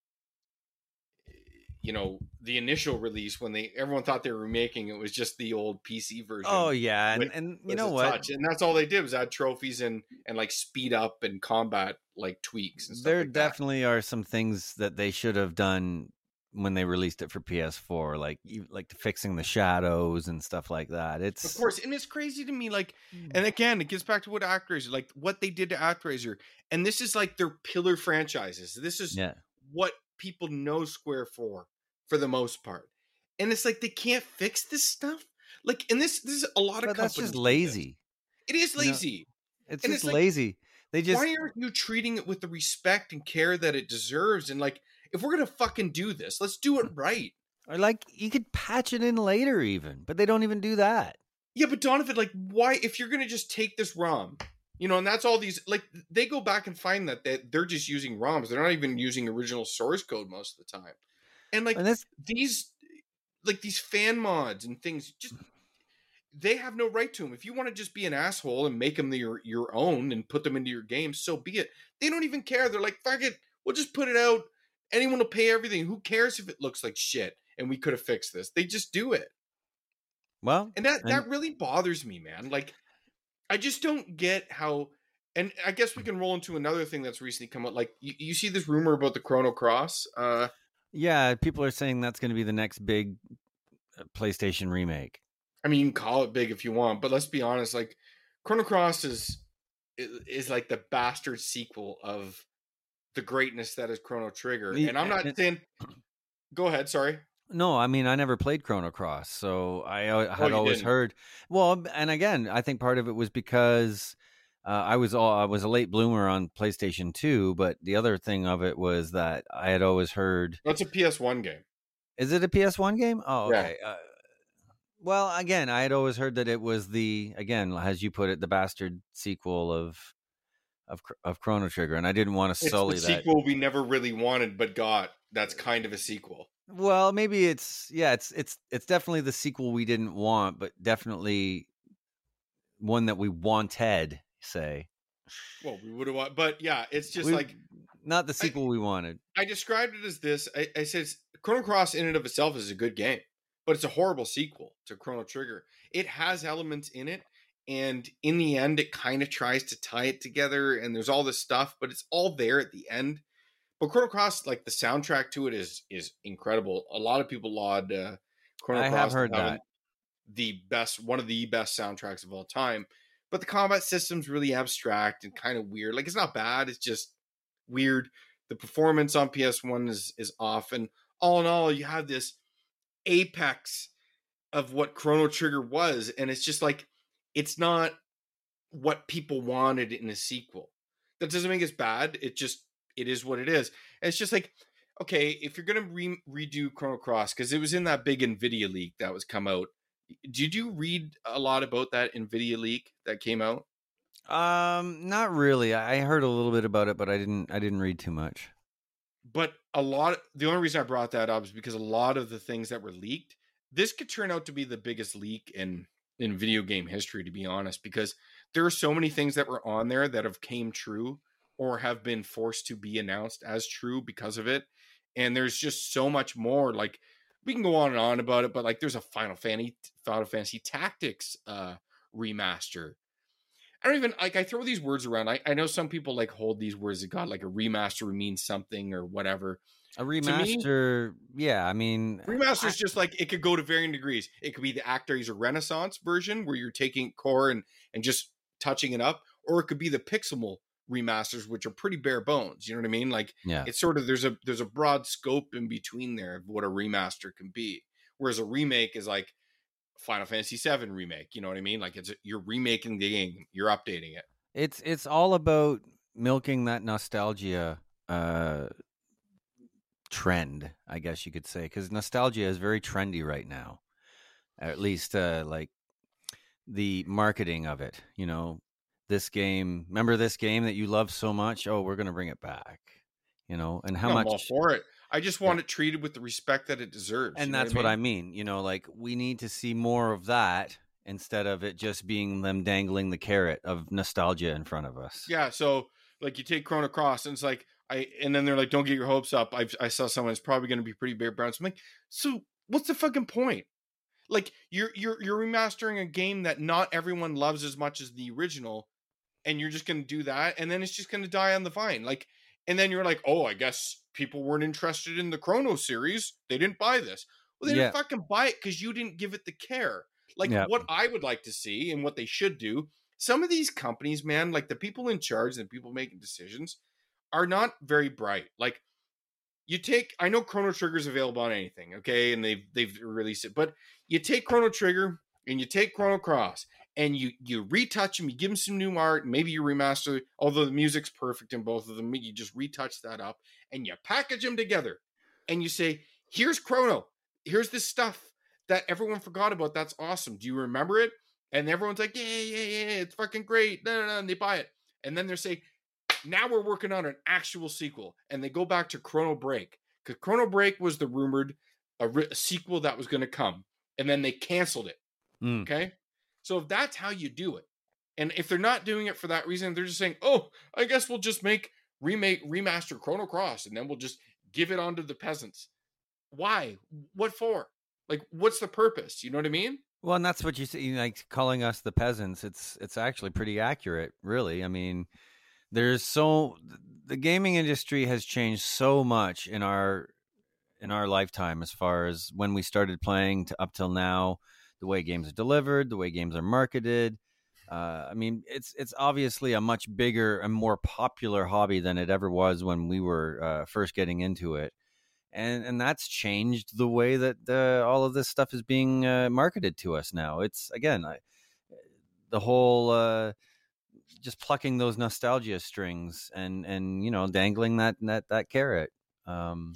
you know, the initial release when they everyone thought they were remaking it was just the old PC version oh yeah, and and you know what? touch. and that's all they did was add trophies and and like speed up and combat like tweaks and stuff There like that. definitely are some things that they should have done when they released it for PS4, like you- like fixing the shadows and stuff like that. It's Of course, and it's crazy to me. Like, Mm. and again, it gets back to what Actraiser, like what they did to Actraiser, and this is like their pillar franchises. This is yeah, what people know Square for, for the most part. And it's like they can't fix this stuff. Like, and this this is a lot of but that's companies just do this. lazy. It is You know, lazy. It's and just it's like, lazy. They just why aren't you treating it with the respect and care that it deserves? And like, if we're gonna fucking do this, let's do it right. or like you could patch it in later, even, but they don't even do that. Yeah, but Donovan, like, why? If you're gonna just take this ROM, you know, and that's all these. Like, they go back and find that that they're just using ROMs. They're not even using original source code most of the time. And like And these, like these fan mods and things, just they have no right to them. If you want to just be an asshole and make them your your own and put them into your game, so be it. They don't even care. They're like, fuck it, we'll just put it out. Anyone will pay everything. Who cares if it looks like shit? And we could have fixed this. They just do it well, and that And- that really bothers me man like i just don't get how and i guess we can roll into another thing that's recently come up like you, you see this rumor about the chrono cross uh yeah, people are saying that's going to be the next big uh, PlayStation remake. i mean you can call it big if you want but let's be honest like chrono cross is is, is like the bastard sequel of the greatness that is chrono trigger and i'm not saying go ahead sorry No, I mean I never played Chrono Cross, so I uh, had you always didn't. heard. Well, and again, I think part of it was because uh, I was all I was a late bloomer on PlayStation Two, but the other thing of it was that I had always heard. that's a ps1 game Is it a PS One game? Oh, Yeah. okay. Uh, well, again, I had always heard that it was the again, as you put it, the bastard sequel of of of Chrono Trigger, and I didn't want to it's sully the that. sequel we never really wanted but got that's kind of a sequel Well, maybe it's yeah, it's it's it's definitely the sequel we didn't want, but definitely one that we wanted. Say, well we would have wanted, but yeah it's just We- like not the sequel we wanted. I described it as this. I, I said Chrono Cross in and of itself is a good game, but it's a horrible sequel to Chrono Trigger. It has elements in it, and in the end, it kind of tries to tie it together, and there's all this stuff, but it's all there at the end. But Chrono Cross, like the soundtrack to it, is is incredible. A lot of people laud uh, Chrono I have Cross as heard that. the best, one of the best soundtracks of all time. But the combat system's really abstract and kind of weird. Like it's not bad, it's just weird. The performance on PS1 is is off, and all in all, you have this apex of what Chrono Trigger was, and it's just like it's not what people wanted in a sequel. That doesn't make it bad. It just it is what it is. And it's just like okay, if you're gonna re- redo Chrono Cross because it was in that big Nvidia leak that was come out. Did you read a lot about that Nvidia leak that came out? Um, not really. I I heard a little bit about it, but I didn't. I didn't read too much. but a lot the only reason i brought that up is because a lot of the things that were leaked this could turn out to be the biggest leak in in video game history, to be honest, because there are so many things that were on there that have came true or have been forced to be announced as true because of it. And there's just so much more. Like we can go on and on about it, but like there's a Final Fantasy Final Fantasy Tactics uh remaster. I don't even like I throw these words around. I, I know some people like hold these words that God like a remaster means something or whatever. A remaster, me, yeah. I mean, remaster is just like it could go to varying degrees. It could be the ActRaiser Renaissance version where you're taking core and and just touching it up, or it could be the Pixel remasters, which are pretty bare bones. You know what I mean? Like, yeah, it's sort of there's a there's a broad scope in between there of what a remaster can be. Whereas a remake is like Final Fantasy VII remake. You know what I mean? Like it's you're remaking the game, you're updating it. It's it's all about milking that nostalgia uh trend, I guess you could say, because nostalgia is very trendy right now. At least, uh, like the marketing of it. You know, this game. Remember this game that you love so much? Oh, we're gonna bring it back. You know, and how much? I'm much for it. I just want yeah. it treated with the respect that it deserves. And that's what I, mean? what I mean. You know, like we need to see more of that instead of it just being them dangling the carrot of nostalgia in front of us. Yeah. So like you take Chrono Cross and it's like I and then they're like, don't get your hopes up. I I saw someone it's probably going to be pretty bare bones. I'm like, so what's the fucking point? Like you're you're you're remastering a game that not everyone loves as much as the original, and you're just going to do that, and then it's just going to die on the vine. Like, and then you're like, oh, I guess people weren't interested in the Chrono series. They didn't buy this. Well, they yeah. didn't fucking buy it because you didn't give it the care. Like yeah. what I would like to see and what they should do. Some of these companies, man, like the people in charge and the people making decisions, are not very bright. Like you take I know Chrono Trigger is available on anything, okay, and they've they've released it, but you take Chrono Trigger and you take Chrono Cross and you you retouch them, you give them some new art, maybe you remaster. Although the music's perfect in both of them, you just retouch that up and you package them together, and you say, "Here's Chrono. Here's this stuff that everyone forgot about. That's awesome. Do you remember it?" And everyone's like, "Yeah, yeah, yeah, it's fucking great." No, no, no. And they buy it, and then they say, now we're working on an actual sequel, and they go back to Chrono Break because Chrono Break was the rumored a, re- a sequel that was going to come, and then they canceled it. Mm. Okay, so if that's how you do it, and if they're not doing it for that reason, they're just saying, "Oh, I guess we'll just make remake remaster Chrono Cross, and then we'll just give it on to the peasants." Why? What for? Like, what's the purpose? You know what I mean? Well, and that's what you say, like calling us the peasants. It's it's actually pretty accurate, really. I mean, there's so the gaming industry has changed so much in our in our lifetime as far as when we started playing to up till now the way games are delivered the way games are marketed uh, i mean it's it's obviously a much bigger and more popular hobby than it ever was when we were uh, first getting into it and and that's changed the way that uh, all of this stuff is being uh, marketed to us now. It's again I, the whole uh, just plucking those nostalgia strings and and you know dangling that that that carrot. Um,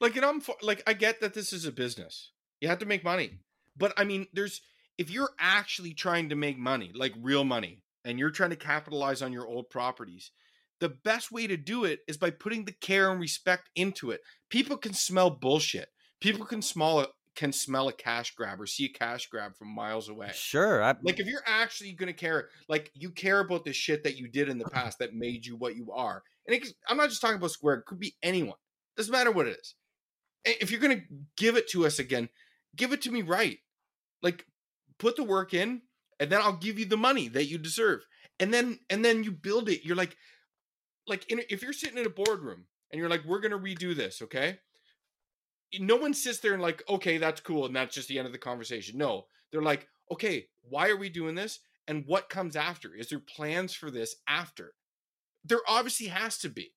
like and I'm like I get that this is a business. You have to make money, but I mean, there's if you're actually trying to make money, like real money, and you're trying to capitalize on your old properties, the best way to do it is by putting the care and respect into it. People can smell bullshit. People can smell can smell a cash grab or see a cash grab from miles away. Sure. I, like if you're actually going to care, like you care about the shit that you did in the past that made you what you are. And it, I'm not just talking about Square, it could be anyone. Doesn't matter what it is. If you're going to give it to us again, give it to me right. Like put the work in and then I'll give you the money that you deserve. And then and then you build it. You're like like in, if you're sitting in a boardroom and you're like we're going to redo this, okay? No one sits there and like, okay, that's cool, and that's just the end of the conversation. No, they're like, okay, why are we doing this? And what comes after? Is there plans for this after? There obviously has to be.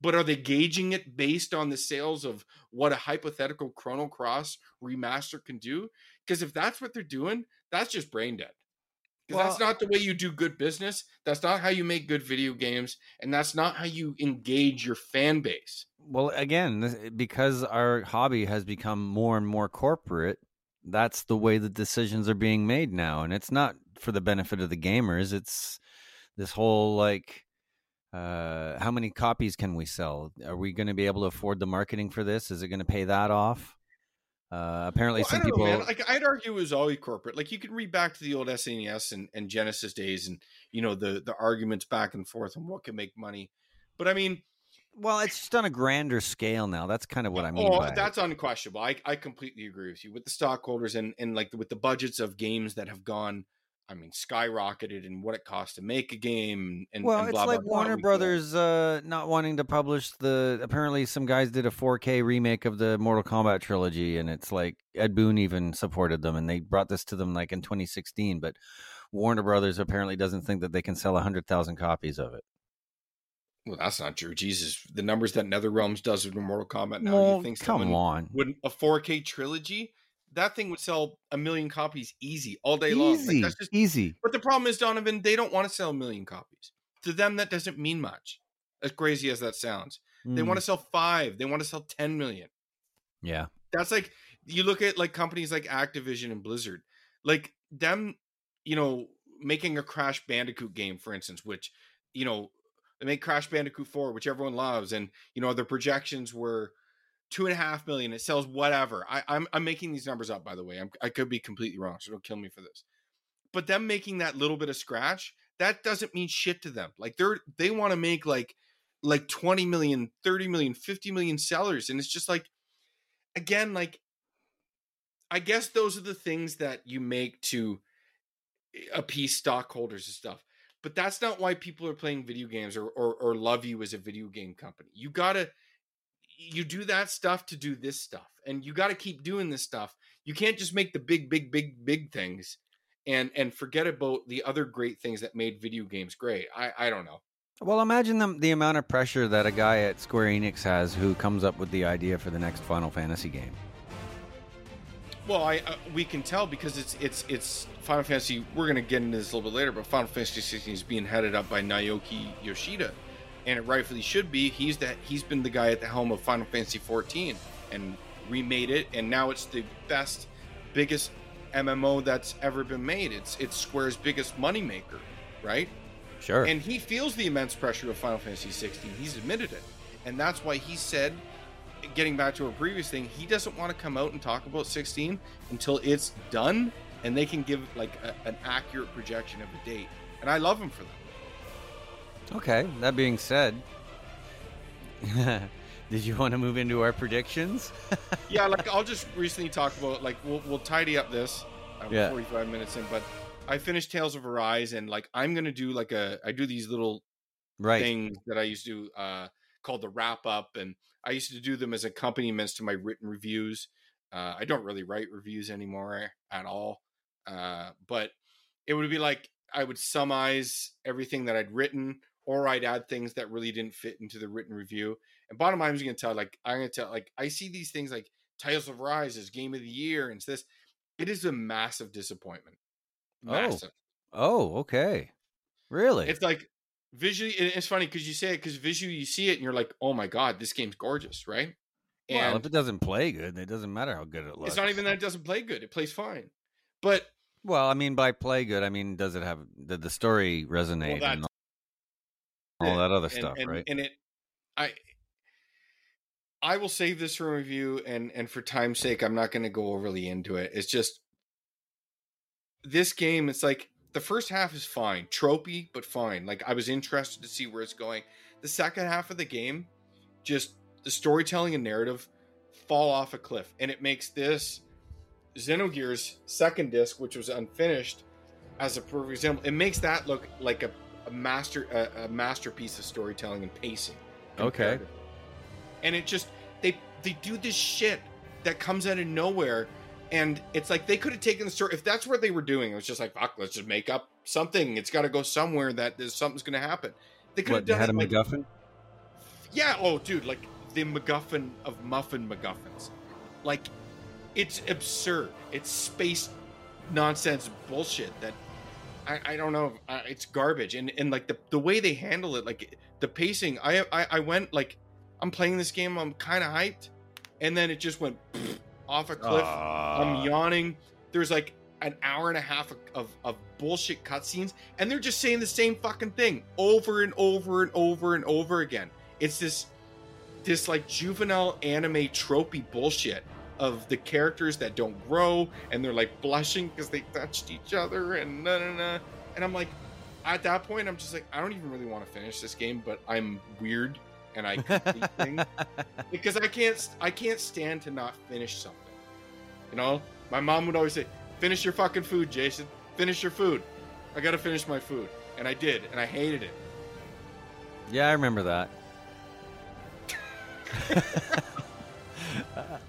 But are they gauging it based on the sales of what a hypothetical Chrono Cross remaster can do? Because if that's what they're doing, that's just brain dead. Because well, that's not the way you do good business. That's not how you make good video games. And that's not how you engage your fan base. Well, again, because our hobby has become more and more corporate, that's the way the decisions are being made now. And it's not for the benefit of the gamers. It's this whole like, uh, how many copies can we sell? Are we going to be able to afford the marketing for this? Is it going to pay that off? Uh, apparently, Well, some people know, like i'd argue it was always corporate. Like you can read back to the old SNES and, and Genesis days, and you know the the arguments back and forth on what can make money. But I mean, well, it's just on a grander scale now. That's kind of what I mean. oh, by it. that's unquestionable. I, I completely agree with you with the stockholders and and like with the budgets of games that have gone. I mean, skyrocketed and what it costs to make a game. And well, and it's blah, blah, like blah. Warner can- Brothers uh, not wanting to publish the. Apparently, some guys did a 4K remake of the Mortal Kombat trilogy, and it's like Ed Boon even supported them, and they brought this to them like in 2016. But Warner Brothers apparently doesn't think that they can sell hundred thousand copies of it. Well, that's not true. Jesus, the numbers that NetherRealms does with Mortal Kombat now. well, you think come on, would a 4K trilogy? That thing would sell a million copies easy all day long. Like, easy, that's just easy. But the problem is, Donovan, they don't want to sell a million copies. To them, that doesn't mean much. As crazy as that sounds, they Mm, want to sell five. They want to sell ten million. yeah, That's like you look at like companies like Activision and Blizzard, like them, you know, making a Crash Bandicoot game, for instance, which you know they make Crash Bandicoot four, which everyone loves, and you know their projections were two and a half million. It sells whatever. I, I'm I'm making these numbers up, by the way. I'm, I could be completely wrong, so don't kill me for this. But them making that little bit of scratch, that doesn't mean shit to them. Like they're they want to make like like 20 million, 30 million, 50 million sellers, and it's just like again, like I guess those are the things that you make to eh, appease stockholders and stuff. But that's not why people are playing video games or, or or love you as a video game company. You gotta you do that stuff to do this stuff. And you gotta keep doing this stuff. You can't just make the big, big, big, big things and and forget about the other great things that made video games great. I, I don't know. Well, imagine the, the amount of pressure that a guy at Square Enix has who comes up with the idea for the next Final Fantasy game. Well, I uh, we can tell because it's it's it's Final Fantasy. We're gonna get into this a little bit later, but Final Fantasy 16 is being headed up by Naoki Yoshida, and it rightfully should be. He's that he's been the guy at the helm of Final Fantasy 14 and remade it, and now it's the best, biggest MMO that's ever been made. It's it's Square's biggest moneymaker, right? Sure. And he feels the immense pressure of Final Fantasy 16. He's admitted it. And that's why he said, getting back to a previous thing, he doesn't want to come out and talk about 16 until it's done and they can give like a, an accurate projection of a date. And I love him for that. Okay. That being said, did you want to move into our predictions? Yeah, like I'll just recently talk about like we'll we'll tidy up this. I'm Yeah. 45 minutes in, but I finished Tales of Arise and like I'm gonna do like a I do these little right. things that I used to uh, called the wrap up, and I used to do them as accompaniments to my written reviews. Uh, I don't really write reviews anymore at all, uh, but it would be like I would summarize everything that I'd written, or I'd add things that really didn't fit into the written review. And bottom line, I'm just gonna tell like I'm gonna tell like I see these things like Tales of Arise as game of the year and it's this. It is a massive disappointment. Oh. Massive. Oh, okay. Really? It's like visually, it's funny because you say it because visually you see it and you're like, oh my god, this game's gorgeous, right? well, And if it doesn't play good, it doesn't matter how good it looks. it's not even that it doesn't play good; it plays fine. But Well, I mean, by play good, I mean, does it have did the story resonate Well, and all that other and, stuff, and, right? And it, I, I will save this for review, and and for time's sake, I'm not going to go overly into it. It's just this game. It's like the first half is fine, tropey, but fine. Like I was interested to see where it's going. The second half of the game, just the storytelling and narrative fall off a cliff, and it makes this Xenogears second disc, which was unfinished, as a perfect example. It makes that look like a, a master a, a masterpiece of storytelling and pacing. Okay. And it just they they do this shit that comes out of nowhere, and it's like they could have taken the story if that's what they were doing. It was just like fuck, let's just make up something. It's got to go somewhere that there's something's going to happen. They could have done had a like, MacGuffin? yeah. Oh, dude, like the MacGuffin of muffin MacGuffins. Like, it's absurd. It's space nonsense bullshit that I, I don't know. Uh, it's garbage. And and like the the way they handle it, like the pacing. I I, I went like I'm playing this game. I'm kind of hyped, and then it just went off a cliff. I'm Ah. yawning. There's like an hour and a half of, of, of bullshit cutscenes, and they're just saying the same fucking thing over and over and over and over again. It's this this like juvenile anime tropey bullshit of the characters that don't grow and they're like blushing because they touched each other and na na na. And I'm like, at that point, I'm just like, I don't even really want to finish this game, but I'm weird and I complete things because I can't I can't stand to not finish something. You know, my mom would always say, "Finish your fucking food, Jason. Finish your food." I got to finish my food, and I did, and I hated it. Yeah, I remember that.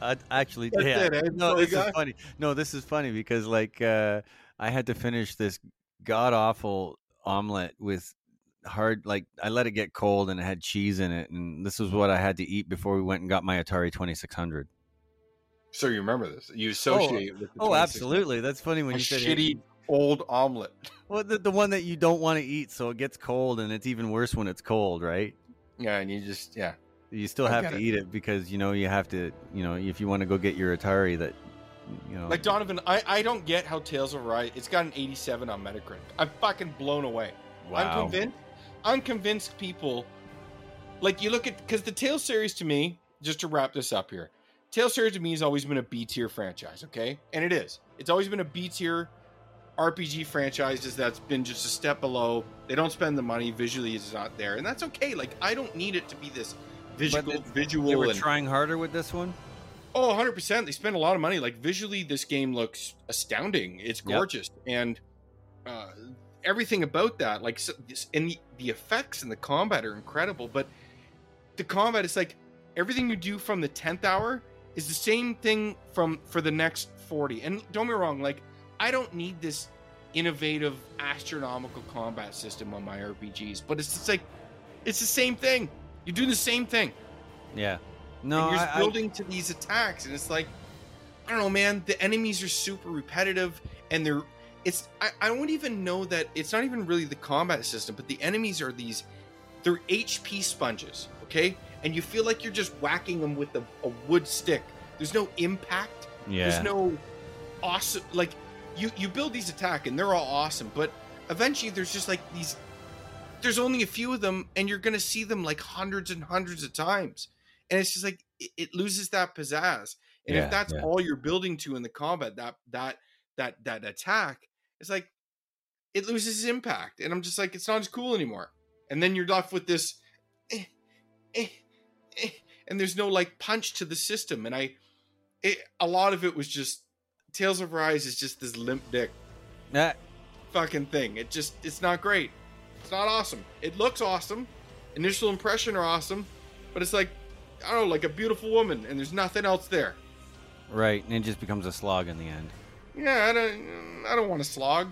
I, actually, That's yeah. it, eh? No, this guy. is funny. No, this is funny because like uh, I had to finish this god awful omelet with hard like I let it get cold and it had cheese in it, and this was what I had to eat before we went and got my Atari Twenty Six Hundred. So you remember this? You associate it with the Oh, absolutely. That's funny when a you said shitty old omelet. Well, the, the one that you don't want to eat, so it gets cold, and it's even worse when it's cold, right? Yeah, and you just yeah. You still have to it. eat it because you know you have to. You know, if you want to go get your Atari, that you know, Like Donovan, I, I don't get how Tales of Arise. It's got an 87 on Metacritic. I'm fucking blown away. Wow. I'm convinced. I'm convinced people like you look at because the Tales series to me. Just to wrap this up here, Tales series to me has always been a B tier franchise. Okay, and it is. It's always been a B tier RPG franchises that's been just a step below. They don't spend the money. Visually, it's not there, and that's okay. Like I don't need it to be this visual, visual. They were and, trying harder with this one. Oh, 100%. They spend a lot of money. Like visually this game looks astounding. It's Yep. gorgeous and uh everything about that like so, this, and the, the effects and the combat are incredible, but the combat is like everything you do from the 10th hour is the same thing from for the next 40. And don't get me wrong, like I don't need this innovative astronomical combat system on my RPGs, but it's just like it's the same thing. You're doing the same thing Yeah. No, and you're I, I- building to these attacks, and it's like, I don't know, man. The enemies are super repetitive, and they're. It's. I, I don't even know that it's not even really the combat system, but the enemies are these. They're HP sponges, okay? And you feel like you're just whacking them with a, a wood stick. There's no impact. yeah. There's no awesome. Like you, you build these attack, and they're all awesome, but eventually there's just like these. There's only a few of them, and you're gonna see them like hundreds and hundreds of times and it's just like it, it loses that pizzazz. And Yeah, if that's yeah. all you're building to in the combat, that that that that attack, it's like it loses its impact. And I'm just like, it's not as cool anymore. And then you're left with this, eh, eh, eh, and there's no like punch to the system. And I, it, a lot of it was just Tales of Arise is just this limp dick that fucking thing. It just it's not great. It's not awesome. It looks awesome. Initial impression are awesome, but it's like I don't know, like a beautiful woman, and there's nothing else there. right, and it just becomes a slog in the end. Yeah, I don't. I don't want to slog.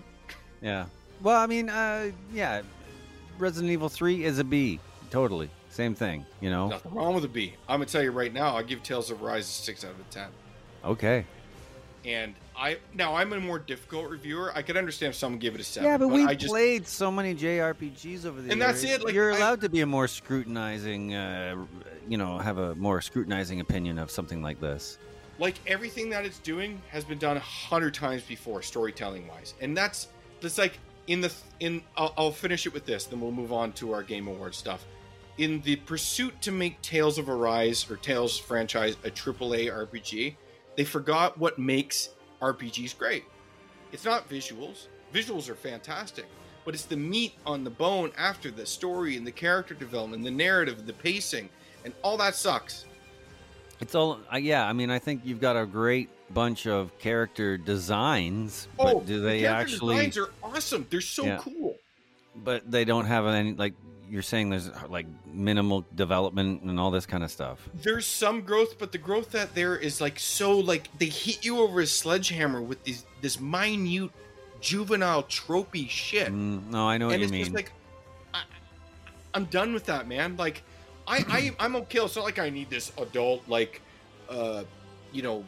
Yeah. Well, I mean, uh, yeah, Resident Evil Three is a B. Totally, same thing. You know. Nothing wrong with a B. I'm gonna tell you right now. I give Tales of Arise a six out of ten. Okay. And I now I'm a more difficult reviewer. I could understand if someone gave it a seven. Yeah, but, we I just played so many JRPGs over the And years. that's it, like, You're I- allowed to be a more scrutinizing, uh, you know, have a more scrutinizing opinion of something like this. like everything that it's doing has been done a hundred times before storytelling wise and that's that's like in the in I'll, I'll finish it with this then we'll move on to our game award stuff in the pursuit to make tales of arise or tales franchise a aaa rpg they forgot what makes rpgs great it's not visuals visuals are fantastic but it's the meat on the bone after the story and the character development the narrative the pacing and all that sucks It's all, uh, yeah. I mean, I think you've got a great bunch of character designs, Oh, but do the they character actually? designs are awesome. They're so Yeah. cool. But they don't have any like you're saying. There's like minimal development and all this kind of stuff. There's some growth, but the growth that there is like so like they hit you over a sledgehammer with these this minute juvenile tropey shit, Mm, no, I know what and you it's mean. just like I, I'm done with that, man. Like I, I I'm okay. It's not like I need this adult like uh you know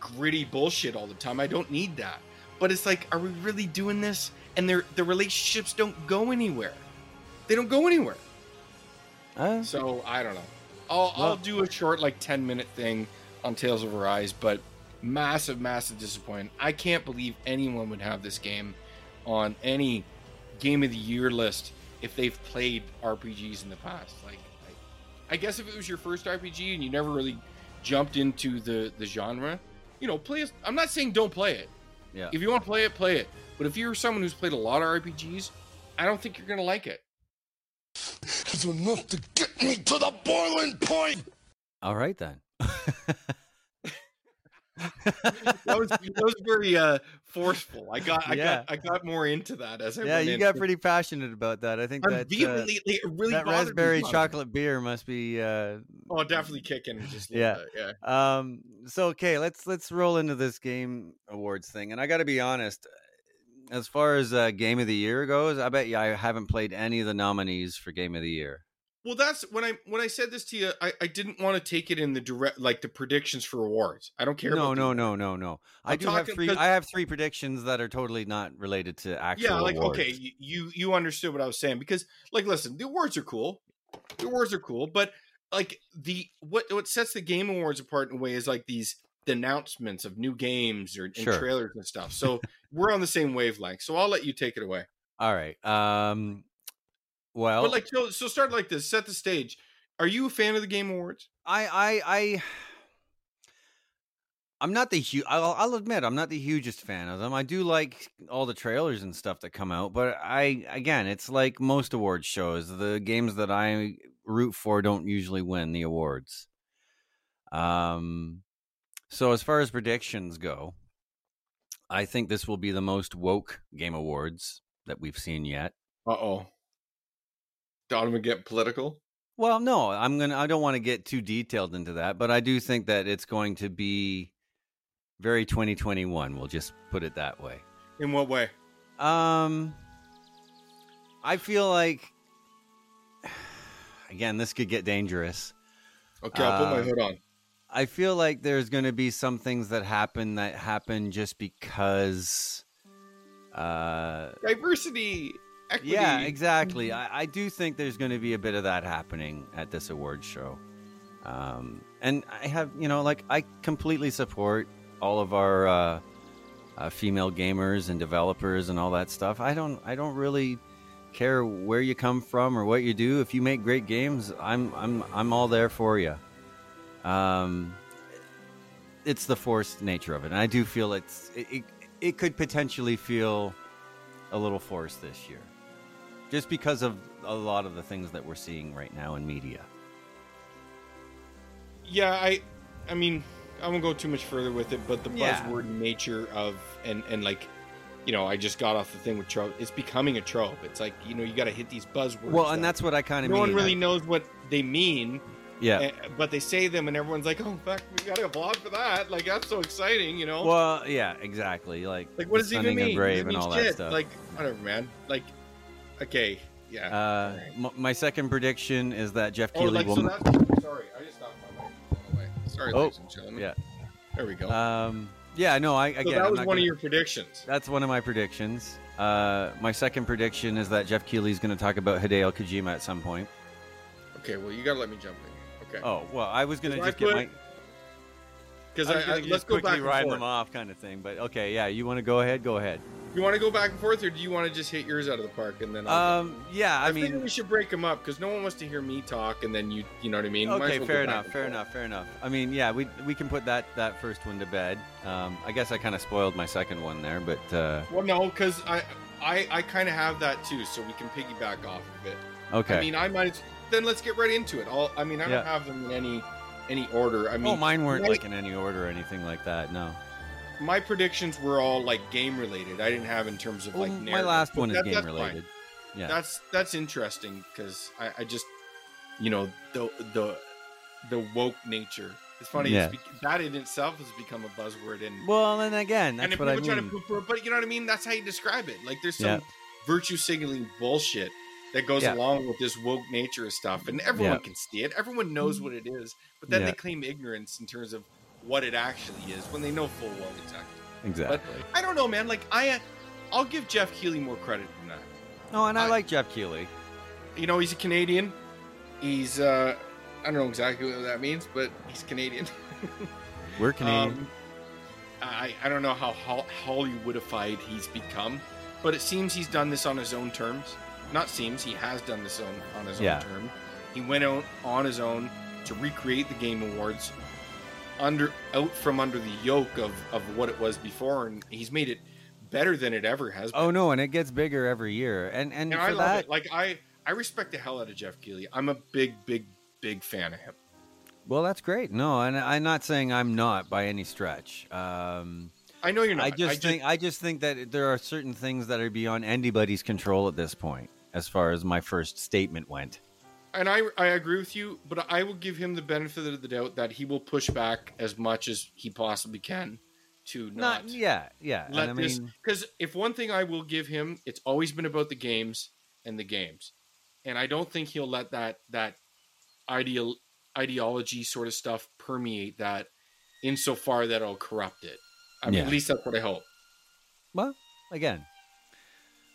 gritty bullshit all the time. I don't need that. But it's like, are we really doing this? And their the relationships don't go anywhere. They don't go anywhere. Uh, So I don't know. I'll I'll do a short like ten minute thing on Tales of Arise, but massive, massive disappointment. I can't believe anyone would have this game on any game of the year list if they've played RPGs in the past. Like, I, I guess if it was your first RPG and you never really jumped into the the genre, you know, play. It. I'm not saying don't play it. Yeah. If you want to play it, play it. But if you're someone who's played a lot of RPGs, I don't think you're gonna like it. It's enough to get me to the boiling point. All right then. That was that was very uh, forceful. I got I Yeah. got I got more into that as I yeah, you got it. pretty passionate about that. I think I'm that uh, vehemently, really that raspberry about it. chocolate beer must be uh, Oh, definitely kicking just Yeah. little bit, yeah. Um. So okay, let's let's roll into this game awards thing, and I got to be honest. As far as uh, game of the year goes, I bet you I haven't played any of the nominees for game of the year. Well, that's when I when I said this to you, I, I didn't want to take it in the direct like the predictions for awards. I don't care. No, no, no, no, no. I do have three. I have three predictions that are totally not related to actual. Yeah, like awards. okay, you you understood what I was saying because like listen, the awards are cool. The awards are cool, but like the what what sets the game awards apart in a way is like these announcements of new games or and Sure. trailers and stuff. So we're on the same wavelength. So I'll let you take it away. All right. Um. Well, But like so, so start like this. Set the stage. Are you a fan of the game awards? I, I, I, I'm not the huge. I'll, I'll admit, I'm not the hugest fan of them. I do like all the trailers and stuff that come out, but I, again, it's like most awards shows. The games that I root for don't usually win the awards. Um, so as far as predictions go, I think this will be the most woke game awards that we've seen yet. Uh oh. Don't Donovan get political. Well, no, I'm gonna. I don't want to get too detailed into that, but I do think that it's going to be very 2021. We'll just put it that way. In what way? Um, I feel like, again, this could get dangerous. Okay, I'll put my Uh, hood on. I feel like there's going to be some things that happen that happen just because. Uh, Diversity, equity. Yeah, exactly. I, I do think there's going to be a bit of that happening at this award show. Um, and I have, you know, like I completely support all of our uh, uh, female gamers and developers and all that stuff. I don't, I don't really care where you come from or what you do. If you make great games, I'm, I'm, I'm all there for you. Um, it's the forced nature of it, and I do feel it's, it, it, it could potentially feel a little forced this year just because of a lot of the things that we're seeing right now in media. Yeah, I, I mean, I won't go too much further with it, but the Yeah. buzzword nature of and and like, you know, I just got off the thing with trope. It's becoming a trope. It's like you know, you got to hit these buzzwords. Well, and that that's what I kind of no mean. one really knows what they mean. Yeah. eh, but they say them, and everyone's like, "Oh, fuck, we got to applaud for that!" Like that's so exciting, you know. Well, yeah, exactly. Like, like, what does it even mean? and brave and all mean that stuff. Like, whatever, man. Like, okay, yeah. uh, alright. m- my second prediction is that Geoff oh, Keighley like will. so that's sorry. I just knocked my away. Sorry, Oh, ladies and gentlemen. yeah. there we go. um, yeah, no, I again. so that was one gonna- of your predictions. That's one of my predictions. Uh, my second prediction is that Geoff Keighley's going to talk about Hideo Kojima at some point. Okay, well, you gotta let me jump in. Okay. Oh well, I was going to Because I just get my. because I I, gonna I, just let's go quickly back and ride forth. them off, kind of thing. But okay, yeah, you want to go ahead? Go ahead. You want to go back and forth, or do you want to just hit yours out of the park and then? I'll Um, yeah, I, I think mean, we should break them up because no one wants to hear me talk, and then you, you know what I mean. Okay, well fair enough, fair forth. enough, fair enough. I mean, yeah, we we can put that that first one to bed. Um, I guess I kind of spoiled my second one there, but uh, Well, no, because I, I, I kind of have that too, so we can piggyback off of it. okay. I mean, I might. Then let's get right into it. I'll, I mean, I Yeah. don't have them in any, any order. I oh, mean, oh, mine weren't my- like in any order or anything like that. No. my predictions were all like game related. I didn't have in terms of Well, like. Oh, my narrative, last one is game that's fine. related. Yeah. That's that's interesting because I, I just, you know, the the the woke nature. It's funny. Yeah. It's be, that in itself has become a buzzword, and well, and again, that's if what I to mean. poo-poo but you know what I mean. That's how you describe it. Like there's some Yeah. virtue signaling bullshit that goes Yeah. along with this woke nature of stuff, and everyone Yeah. can see it. Everyone knows what it is, but then Yeah. they claim ignorance in terms of what it actually is when they know full well exactly. Exactly. I don't know, man. Like I, I'll give Geoff Keighley more credit than that. No, and I, I- like Geoff Keighley. You know, he's a Canadian. He's uh, I don't know exactly what that means, but he's Canadian. We're Canadian. Um, I I don't know how Hol- Hollywoodified he's become, but it seems he's done this on his own terms. Not seems he has done this on on his Yeah. own term. He went out on his own to recreate the Game Awards, under out from under the yoke of of what it was before, and he's made it better than it ever has. Been. Oh no, and it gets bigger every year. And and, and for I love that, it. Like I I respect the hell out of Geoff Keighley. I'm a big big big fan of him. well, that's great. No, and I'm not saying I'm not by any stretch. Um, I know you're not. I just think I just think that there are certain things that are beyond anybody's control at this point, as far as my first statement went. and I I agree with you, but I will give him the benefit of the doubt that he will push back as much as he possibly can to not, Not, yeah, yeah. And let I this mean, because if one thing I will give him, it's always been about the games and the games, and I don't think he'll let that that ideal ideology sort of stuff permeate that insofar that it'll corrupt it. I mean, Yeah. at least that's what I hope. well, again,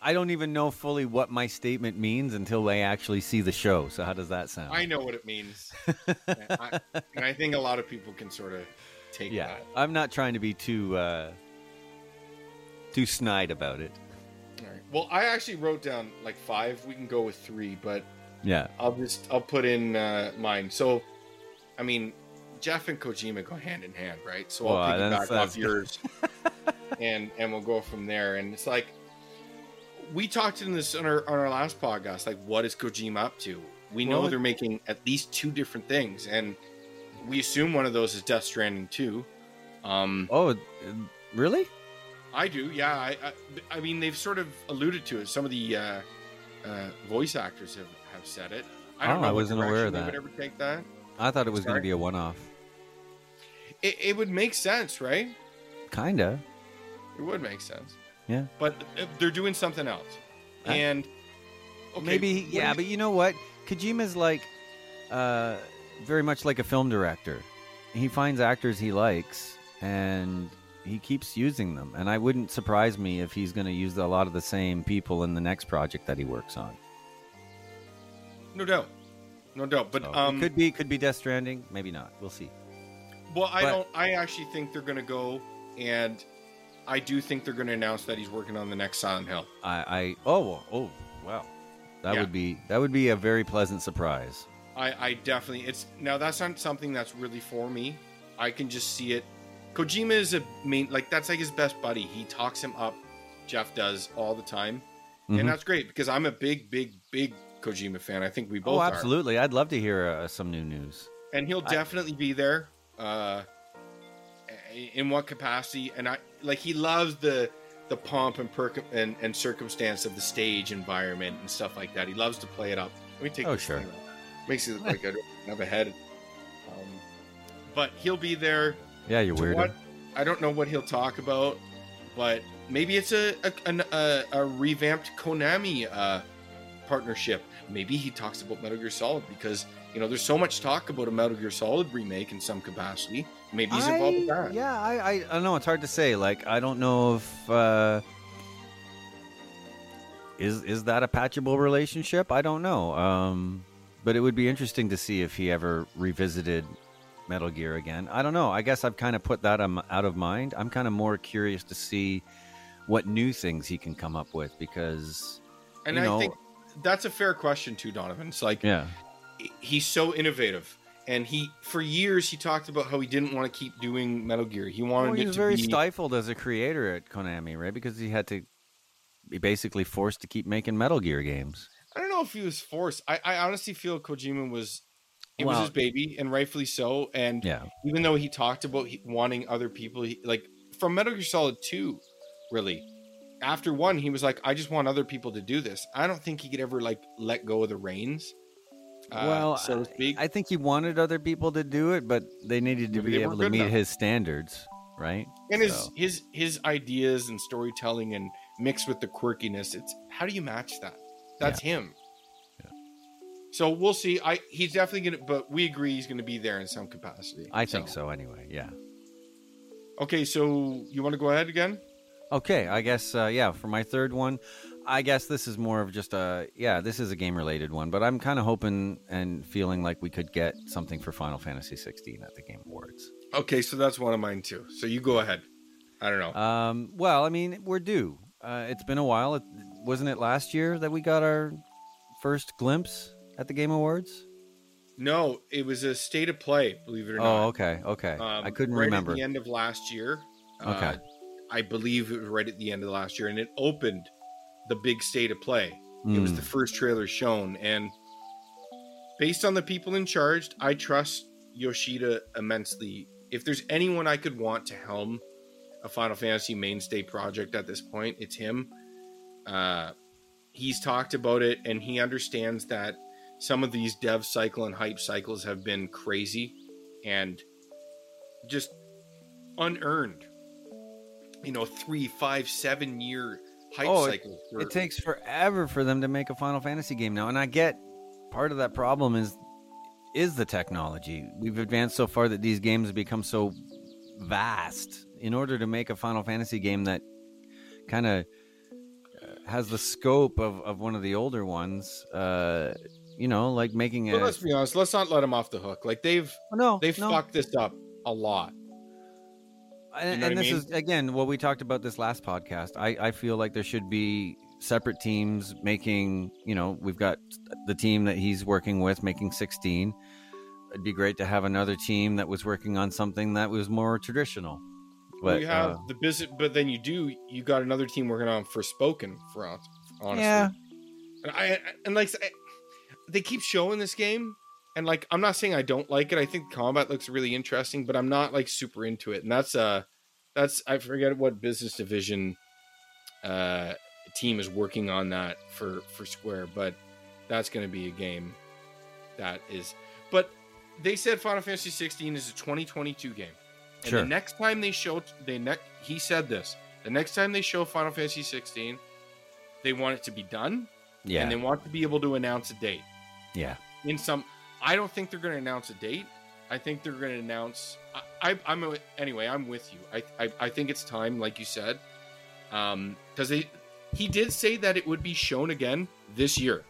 I don't even know fully what my statement means until I actually see the show. So how does that sound? I know what it means, and, I, and I think a lot of people can sort of take yeah, that. I'm not trying to be too uh, too snide about it. All right. Well, I actually wrote down like five. We can go with three, but Yeah, I'll just I'll put in uh, mine. So, I mean, Geoff and Kojima go hand in hand, right? So I'll piggyback that's- that's- off yours, and and we'll go from there. And it's like we talked in this on our on our last podcast. Like, what is Kojima up to? We know Well, they're making at least two different things, and we assume one of those is Death Stranding too. Um, Oh, really? I do, yeah. I, I, I mean, they've sort of alluded to it. Some of the uh, uh, voice actors have, have said it. I don't Oh, know. I wasn't aware of that. would ever take that. I thought it was going to be a one-off. It, it would make sense, right? Kinda. It would make sense. Yeah. But uh, they're doing something else, Uh, and okay, Maybe, yeah, do but you know what? Kojima's like, uh, very much like a film director. He finds actors he likes, and he keeps using them. And I wouldn't surprise me if he's going to use a lot of the same people in the next project that he works on. no doubt, no doubt. But So, it um, could be, could be Death Stranding. Maybe not. We'll see. well, I but- don't. I actually think they're going to go, and I do think they're going to announce that he's working on the next Silent Hill. I, I, oh, oh, wow, that Yeah. would be that would be a very pleasant surprise. I, I definitely it's now that's not something that's really for me. I can just see it. Kojima is a main like that's like his best buddy. He talks him up. Geoff does all the time, Mhm. and that's great because I'm a big, big, big Kojima fan. I think we both Oh, are, absolutely! I'd love to hear uh, some new news. and he'll I- definitely be there. Uh, in what capacity? And I like he loves the the pomp and perc and, and circumstance of the stage environment and stuff like that. He loves to play it up. Let me take. Oh, sure. Makes you look like I don't have a head. Um, but he'll be there. Yeah, you're weird. what? I don't know what he'll talk about, but maybe it's a a, a, a revamped Konami uh, partnership. Maybe he talks about Metal Gear Solid because you know there's so much talk about a Metal Gear Solid remake in some capacity. Maybe he's involved with that. Yeah, I, I, I don't know. It's hard to say. Like, I don't know if uh, is is that a patchable relationship? I don't know. Um, but it would be interesting to see if he ever revisited Metal Gear again. I don't know. I guess I've kind of put that um, out of mind. I'm kind of more curious to see what new things he can come up with because and you I know- think that's a fair question too, Donovan. It's like yeah, he's so innovative. And he, for years, he talked about how he didn't want to keep doing Metal Gear. He wanted well, he it was to very be stifled as a creator at Konami, right? Because he had to be basically forced to keep making Metal Gear games. I don't know if he was forced. I, I honestly feel Kojima was it was his baby, and rightfully so. And Yeah. even though he talked about wanting other people, he, like from Metal Gear Solid Two, really, after one, he was like, I just want other people to do this. I don't think he could ever like let go of the reins. uh, well, so to speak. I think he wanted other people to do it, but they needed to Maybe be able to meet enough. his standards, right? and his So- his his ideas and storytelling and mixed with the quirkiness it's how do you match that that's him Yeah. so we'll see i he's definitely gonna but we agree he's gonna be there in some capacity I think so anyway. Yeah. okay so you want to go ahead again Okay, I guess uh, yeah. For my third one, I guess this is more of just a yeah. This is a game related one, but I'm kind of hoping and feeling like we could get something for Final Fantasy 16 at the Game Awards. okay so that's one of mine too so you go ahead i don't know Um, well, I mean, we're due. Uh, it's been a while. It, wasn't it last year that we got our first glimpse at the Game Awards? No, it was a state of play. Believe it or Oh, not. Oh, okay, okay. Um, I couldn't right remember. At the end of last year. Okay. I believe it was right at the end of last year, and it opened the big state of play. It was Mm. the first trailer shown, and based on the people in charge, I trust Yoshida immensely. If there's anyone I could want to helm a Final Fantasy mainstay project at this point, it's him. Uh, he's talked about it, and he understands that some of these dev cycle and hype cycles have been crazy and just unearned. You know, three, five, seven year hype Oh, it- for- It takes forever for them to make a Final Fantasy game now, and I get part of that problem is is the technology. We've advanced so far that these games have become so vast. In order to make a Final Fantasy game that kind of has the scope of, of one of the older ones, uh, you know, like making But a let's be honest. Let's not let them off the hook. Like they've Oh, no, they've no. fucked this up a lot. And, know and this mean? is again what we talked about this last podcast. I, I feel like there should be separate teams making. You know, we've got the team that he's working with making sixteen. It'd be great to have another team that was working on something that was more traditional. But you have uh, the business, but then you do. You got another team working on Forspoken for us. Honestly, Yeah. And I and like I, they keep showing this game, and like I'm not saying I don't like it. I think combat looks really interesting, but I'm not like super into it. And that's uh, that's I forget what business division uh team is working on that for for Square, but that's going to be a game that is. But they said Final Fantasy 16 is a 2022 game. And Sure. the next time they show they ne- he said this. The next time they show Final Fantasy 16, they want it to be done yeah, and they want to be able to announce a date. yeah, In some I don't think they're going to announce a date. I think they're going to announce I, I I'm a, anyway, I'm with you. I, I I think it's time like you said. Um cuz they he did say that it would be shown again this year.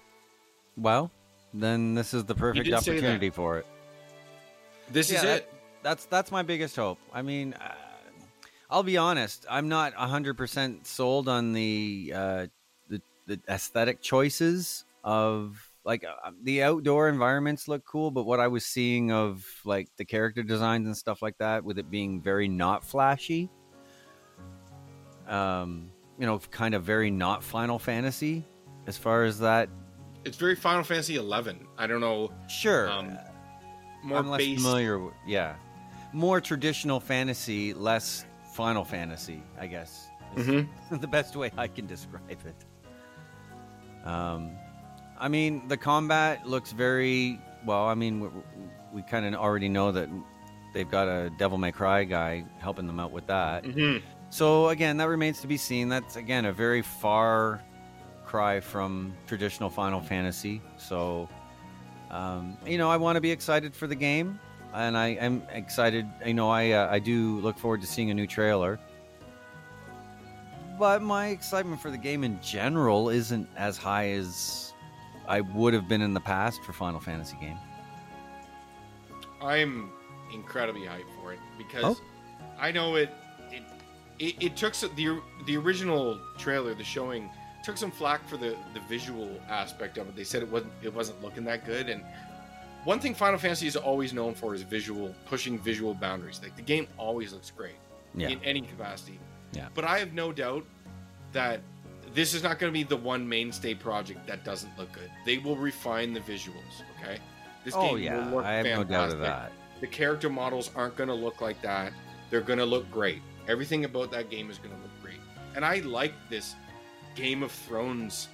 well, then this is the perfect did say that. opportunity for it. This is that- it. That's that's my biggest hope. I mean, uh, I'll be honest. I'm not hundred percent sold on the uh, the the aesthetic choices of like uh, the outdoor environments look cool, but what I was seeing of like the character designs and stuff like that, with it being very not flashy, um, you know, kind of very not Final Fantasy as far as that. It's very Final Fantasy 11. I don't know Sure, um more I'm less based familiar. With, yeah, more traditional fantasy, less Final Fantasy, I guess. is Mhm. the best way I can describe it. Um, I mean, the combat looks very well. I mean, we, we kind of already know that they've got a Devil May Cry guy helping them out with that. Mhm. So again, that remains to be seen. That's again a very far cry from traditional Final Fantasy. So, um, you know, I want to be excited for the game, and I am excited. You know, I uh, I do look forward to seeing a new trailer. But my excitement for the game in general isn't as high as I would have been in the past for Final Fantasy game. I'm incredibly hyped for it because Oh. I know it, it. It it took some, the the original trailer, the showing, took some flack for the the visual aspect of it. They said it wasn't it wasn't looking that good. And one thing Final Fantasy is always known for is visual pushing visual boundaries. Like the game always looks great Yeah. in any capacity. Yeah. But I have no doubt that this is not going to be the one mainstay project that doesn't look good. They will refine the visuals. Okay. This Oh will yeah, look I have no doubt of that. The character models aren't going to look like that. They're going to look great. Everything about that game is going to look great. And I like this Game of Thrones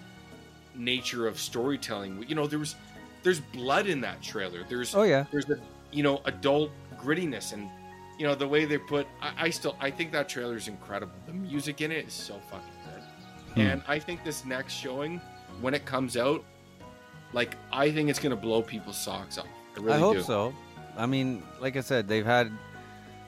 nature of storytelling. You know, there was there's blood in that trailer. There's Oh yeah. there's a you know adult grittiness and you know the way they put. I, I still I think that trailer is incredible. The music in it is so fucking. Hmm. And I think this next showing, when it comes out, like I think it's going to blow people's socks off. I really I hope do. so. I mean, like I said, they've had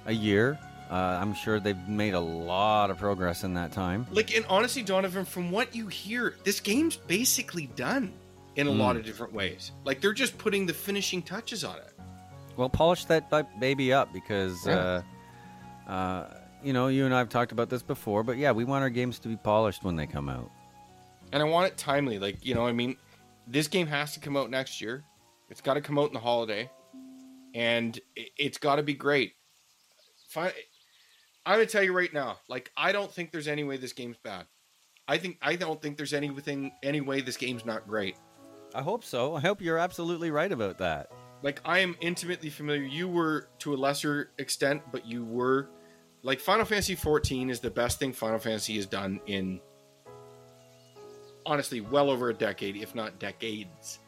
a year. Uh, I'm sure they've made a lot of progress in that time. Like, and honestly, Donovan, from what you hear, this game's basically done in a Hmm. lot of different ways. Like, they're just putting the finishing touches on it. Well, polish that baby up because, Yeah. uh, uh, you know, you and I have talked about this before, but yeah, we want our games to be polished when they come out. And I want it timely. Like, you know, I mean, this game has to come out next year. It's got to come out in the holiday, and it, it's got to be great. Fi- I'm gonna tell you right now, like I don't think there's any way this game's bad. I think I don't think there's anything any way this game's not great. I hope so. I hope you're absolutely right about that. Like I am intimately familiar. You were to a lesser extent, but you were like Final Fantasy 14 is the best thing Final Fantasy has done in honestly well over a decade, if not decades.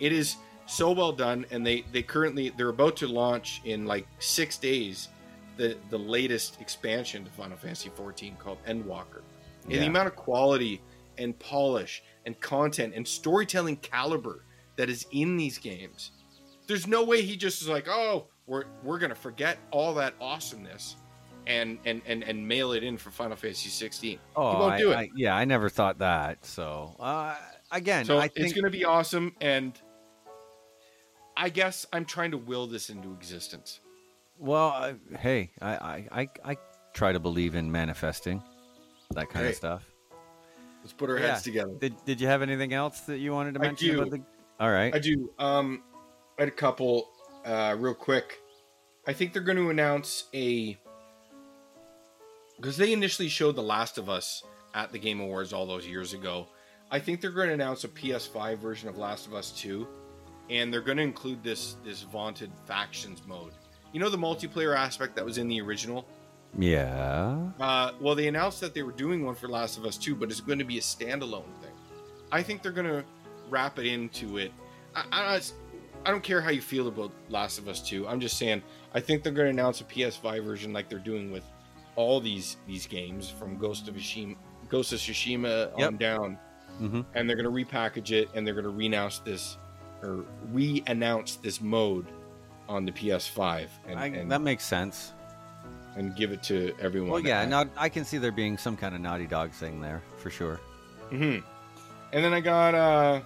It is so well done, and they they currently they're about to launch in like six days the the latest expansion to Final Fantasy 14 called Endwalker. And the amount of quality and polish and content and storytelling caliber that is in these games. There's no way he just is like, oh, we're we're gonna forget all that awesomeness and and and, and mail it in for Final Fantasy 16. Oh, he won't I, do it. I- yeah, I never thought that. So uh, again, so I it's gonna be awesome, and I guess I'm trying to will this into existence. Well, I, hey, I, I, I, I try to believe in manifesting that kind Hey. of stuff. Let's put our Yeah. heads together. Did Did you have anything else that you wanted to I mention do. about the? All right. I do. Um, I had a couple, uh, real quick. I think they're going to announce a because they initially showed The Last of Us at the Game Awards all those years ago. I think they're going to announce a PS5 version of Last of Us 2, and they're going to include this this vaunted factions mode. You know the multiplayer aspect that was in the original. yeah. Uh, well, they announced that they were doing one for Last of Us 2, but it's going to be a standalone thing. I think they're going to wrap it into it. I, I, I don't care how you feel about Last of Us 2. I'm just saying, I think they're going to announce a PS5 version like they're doing with all these these games from Ghost of Tsushima, Ghost of Tsushima on Yep. down, hmm and they're going to repackage it and they're going to re-announce this or re-announce this mode on the PS5 and, I, and, that makes sense. and give it to everyone. Well, yeah. Now I can see there being some kind of Naughty Dog thing there for sure. hmm And then I got uh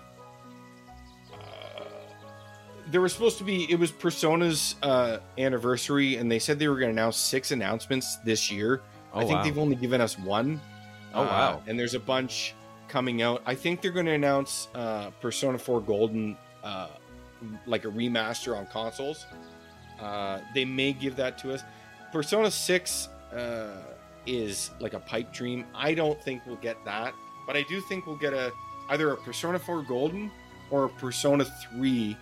there was supposed to be it was Persona's uh anniversary and they said they were going to announce six announcements this year. Oh I think wow. they've only given us one. Oh, Uh, wow. And there's a bunch coming out. I think they're going to announce uh Persona 4 Golden uh like a remaster on consoles. Uh they may give that to us. Persona 6 uh is like a pipe dream. I don't think we'll get that, but I do think we'll get a either a Persona 4 Golden or a Persona 3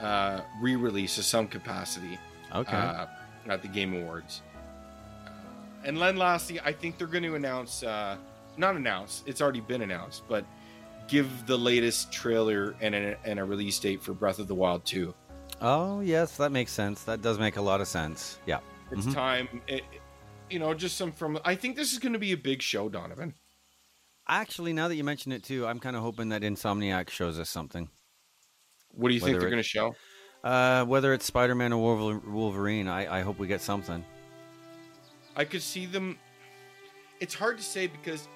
uh, re-release of some capacity okay. uh, at the Game Awards. Uh, and then lastly, I think they're going to announce, uh, not announce, it's already been announced, but give the latest trailer and a, and a release date for Breath of the Wild 2. oh yes, that makes sense. That does make a lot of sense. Yeah. It's Mhm. time. It, you know, just some from. I think this is going to be a big show, Donovan. Actually, now that you mention it too, I'm kind of hoping that Insomniac shows us something. What do you think they're going to show? Uh, whether it's Spider-Man or Wolverine, I, I hope we get something. I could see them. It's hard to say because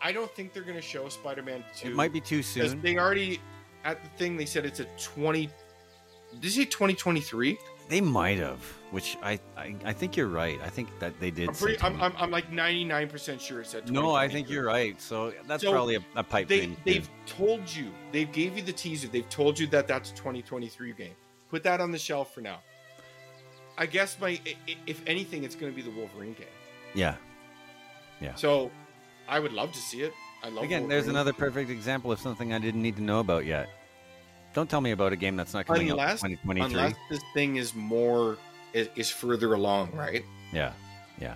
I don't think they're going to show Spider-Man 2. It might be too soon. they already at the thing they said it's a 20 did you say 2023 They might have, which I, I I think you're right. I think that they did. I'm, pretty, I'm, I'm, I'm like 99% sure it said no, I think you're right. So that's So, probably a, a pipe they, dream. They've told you They've gave you the teaser they've told you that that's a 2023 game put that on the shelf for now i guess my if anything it's going to be the wolverine game yeah. Yeah. So i would love to see it i love Again, there's another perfect example of something I didn't need to know about yet. Don't tell me about a game that's not coming out unless in 2023. unless this thing is more is, is further along right Yeah. Yeah.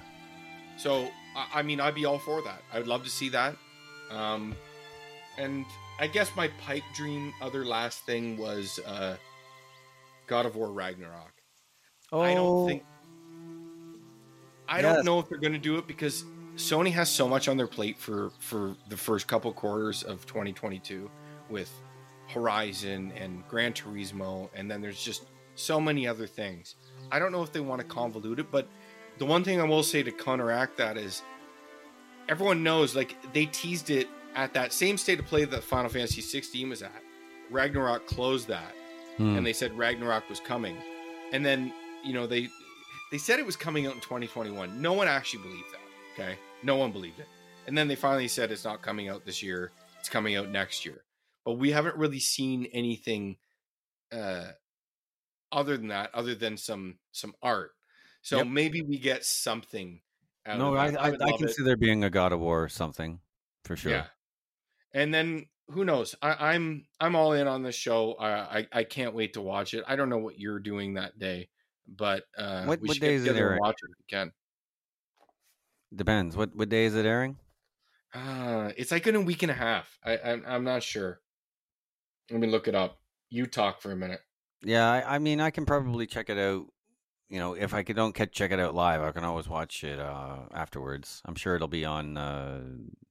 So I, I mean, I'd be all for that. I would love to see that. Um, and I guess my pipe dream, other last thing was uh, God of War Ragnarok. Oh, I don't think. I Yes. don't know if they're going to do it because Sony has so much on their plate for for the first couple quarters of 2022 with Horizon and Gran Turismo, and then there's just so many other things. I don't know if they want to convolute it, but the one thing I will say to counteract that is everyone knows like they teased it at that same state of play that Final Fantasy 16 was at. Ragnarok closed that Hmm. and they said Ragnarok was coming. And then, you know, they they said it was coming out in 2021. No one actually believed that. Okay? No one believed it. And then they finally said it's not coming out this year. It's coming out next year. But we haven't really seen anything uh other than that, other than some some art. So Yep. maybe we get something out no, I that. I, I can it. see there being a God of War or something for sure. Yeah. And then who knows? I, I'm I'm all in on this show. I, I I can't wait to watch it. I don't know what you're doing that day, but uh, What- we what should day is it airing? watch it if we can. Depends. What what day is it airing? Uh, it's like in a week and a half. I I'm, I'm not sure. Let me look it up. You talk for a minute. Yeah, I, I mean, I can probably check it out. You know, if I could don't catch check it out live, I can always watch it uh, afterwards. I'm sure it'll be on uh,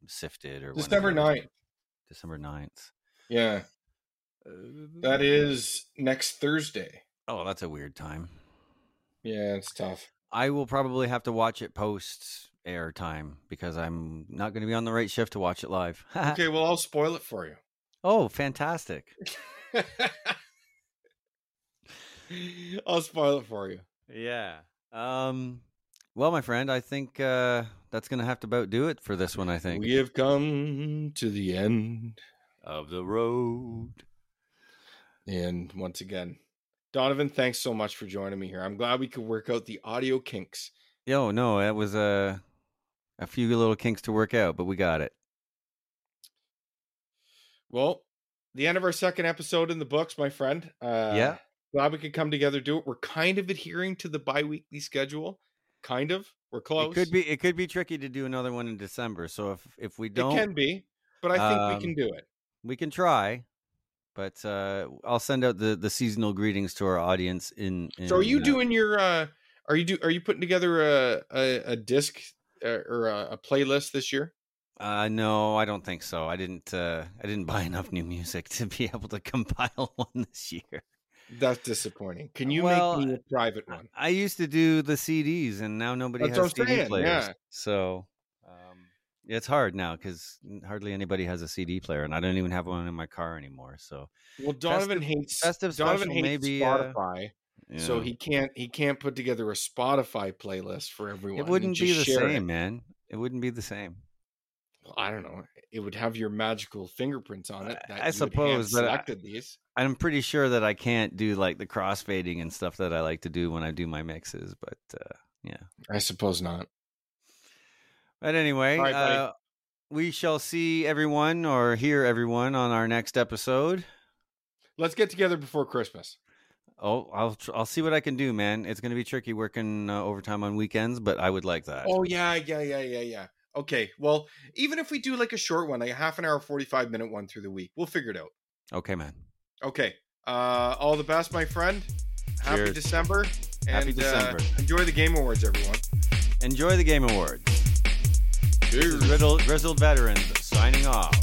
Sifted or December whenever. 9th. December 9th. Yeah, that is next Thursday. Oh, that's a weird time. Yeah, it's tough. I will probably have to watch it post air time because I'm not going to be on the right shift to watch it live. Okay, well I'll spoil it for you. Oh, fantastic. I'll spoil it for you. Yeah. Um well, my friend, I think uh that's going to have to about do it for this one, I think. We have come to the end. of the road. And once again, Donovan, thanks so much for joining me here. I'm glad we could work out the audio kinks. Yo, no, it was uh, a few little kinks to work out, but we got it. Well, the end of our second episode in the books, my friend. Uh, Yeah. Glad we could come together, do it. We're kind of adhering to the bi-weekly schedule. Kind of. We're close. It could be it could be tricky to do another one in December. So if if we don't It can be, but I think we Um, can do it. we can try. But uh I'll send out the the seasonal greetings to our audience in, in So are you uh, doing your uh are you do are you putting together a a, a disc uh, or a, a playlist this year? Uh no, I don't think so. I didn't uh I didn't buy enough new music to be able to compile one this year. That's disappointing. Can you Well, make me a private one? I used to do the CDs, and now nobody That's has CD saying, players. yeah. So um, it's hard now because hardly anybody has a CD player, and I don't even have one in my car anymore. So Well, Donovan Festive- hates festive Donovan hates maybe, uh, Spotify, so he can't he can't put together a Spotify playlist for everyone. it wouldn't be the same, it. man. It wouldn't be the same. I don't know. It would have your magical fingerprints on it. I- That I you had suppose, but I- these. I'm pretty sure that I can't do like the crossfading and stuff that I like to do when I do my mixes. But uh, yeah. I suppose not. But anyway, right, uh, we shall see everyone or hear everyone on our next episode. Let's get together before Christmas. Oh, I'll I'll see what I can do, man. It's going to be tricky working uh, overtime on weekends, but I would like that. Oh yeah, yeah, yeah, yeah, yeah. Okay. Well, even if we do like a short one, like a half an hour, forty-five minute one through the week, we'll figure it out. Okay, man. Okay. Uh, all the best, my friend. Happy Cheers. December. Happy December. Uh, enjoy the Game Awards, everyone. Enjoy the Game Awards. This Cheers. is Riddled, Grizzled Veterans signing off.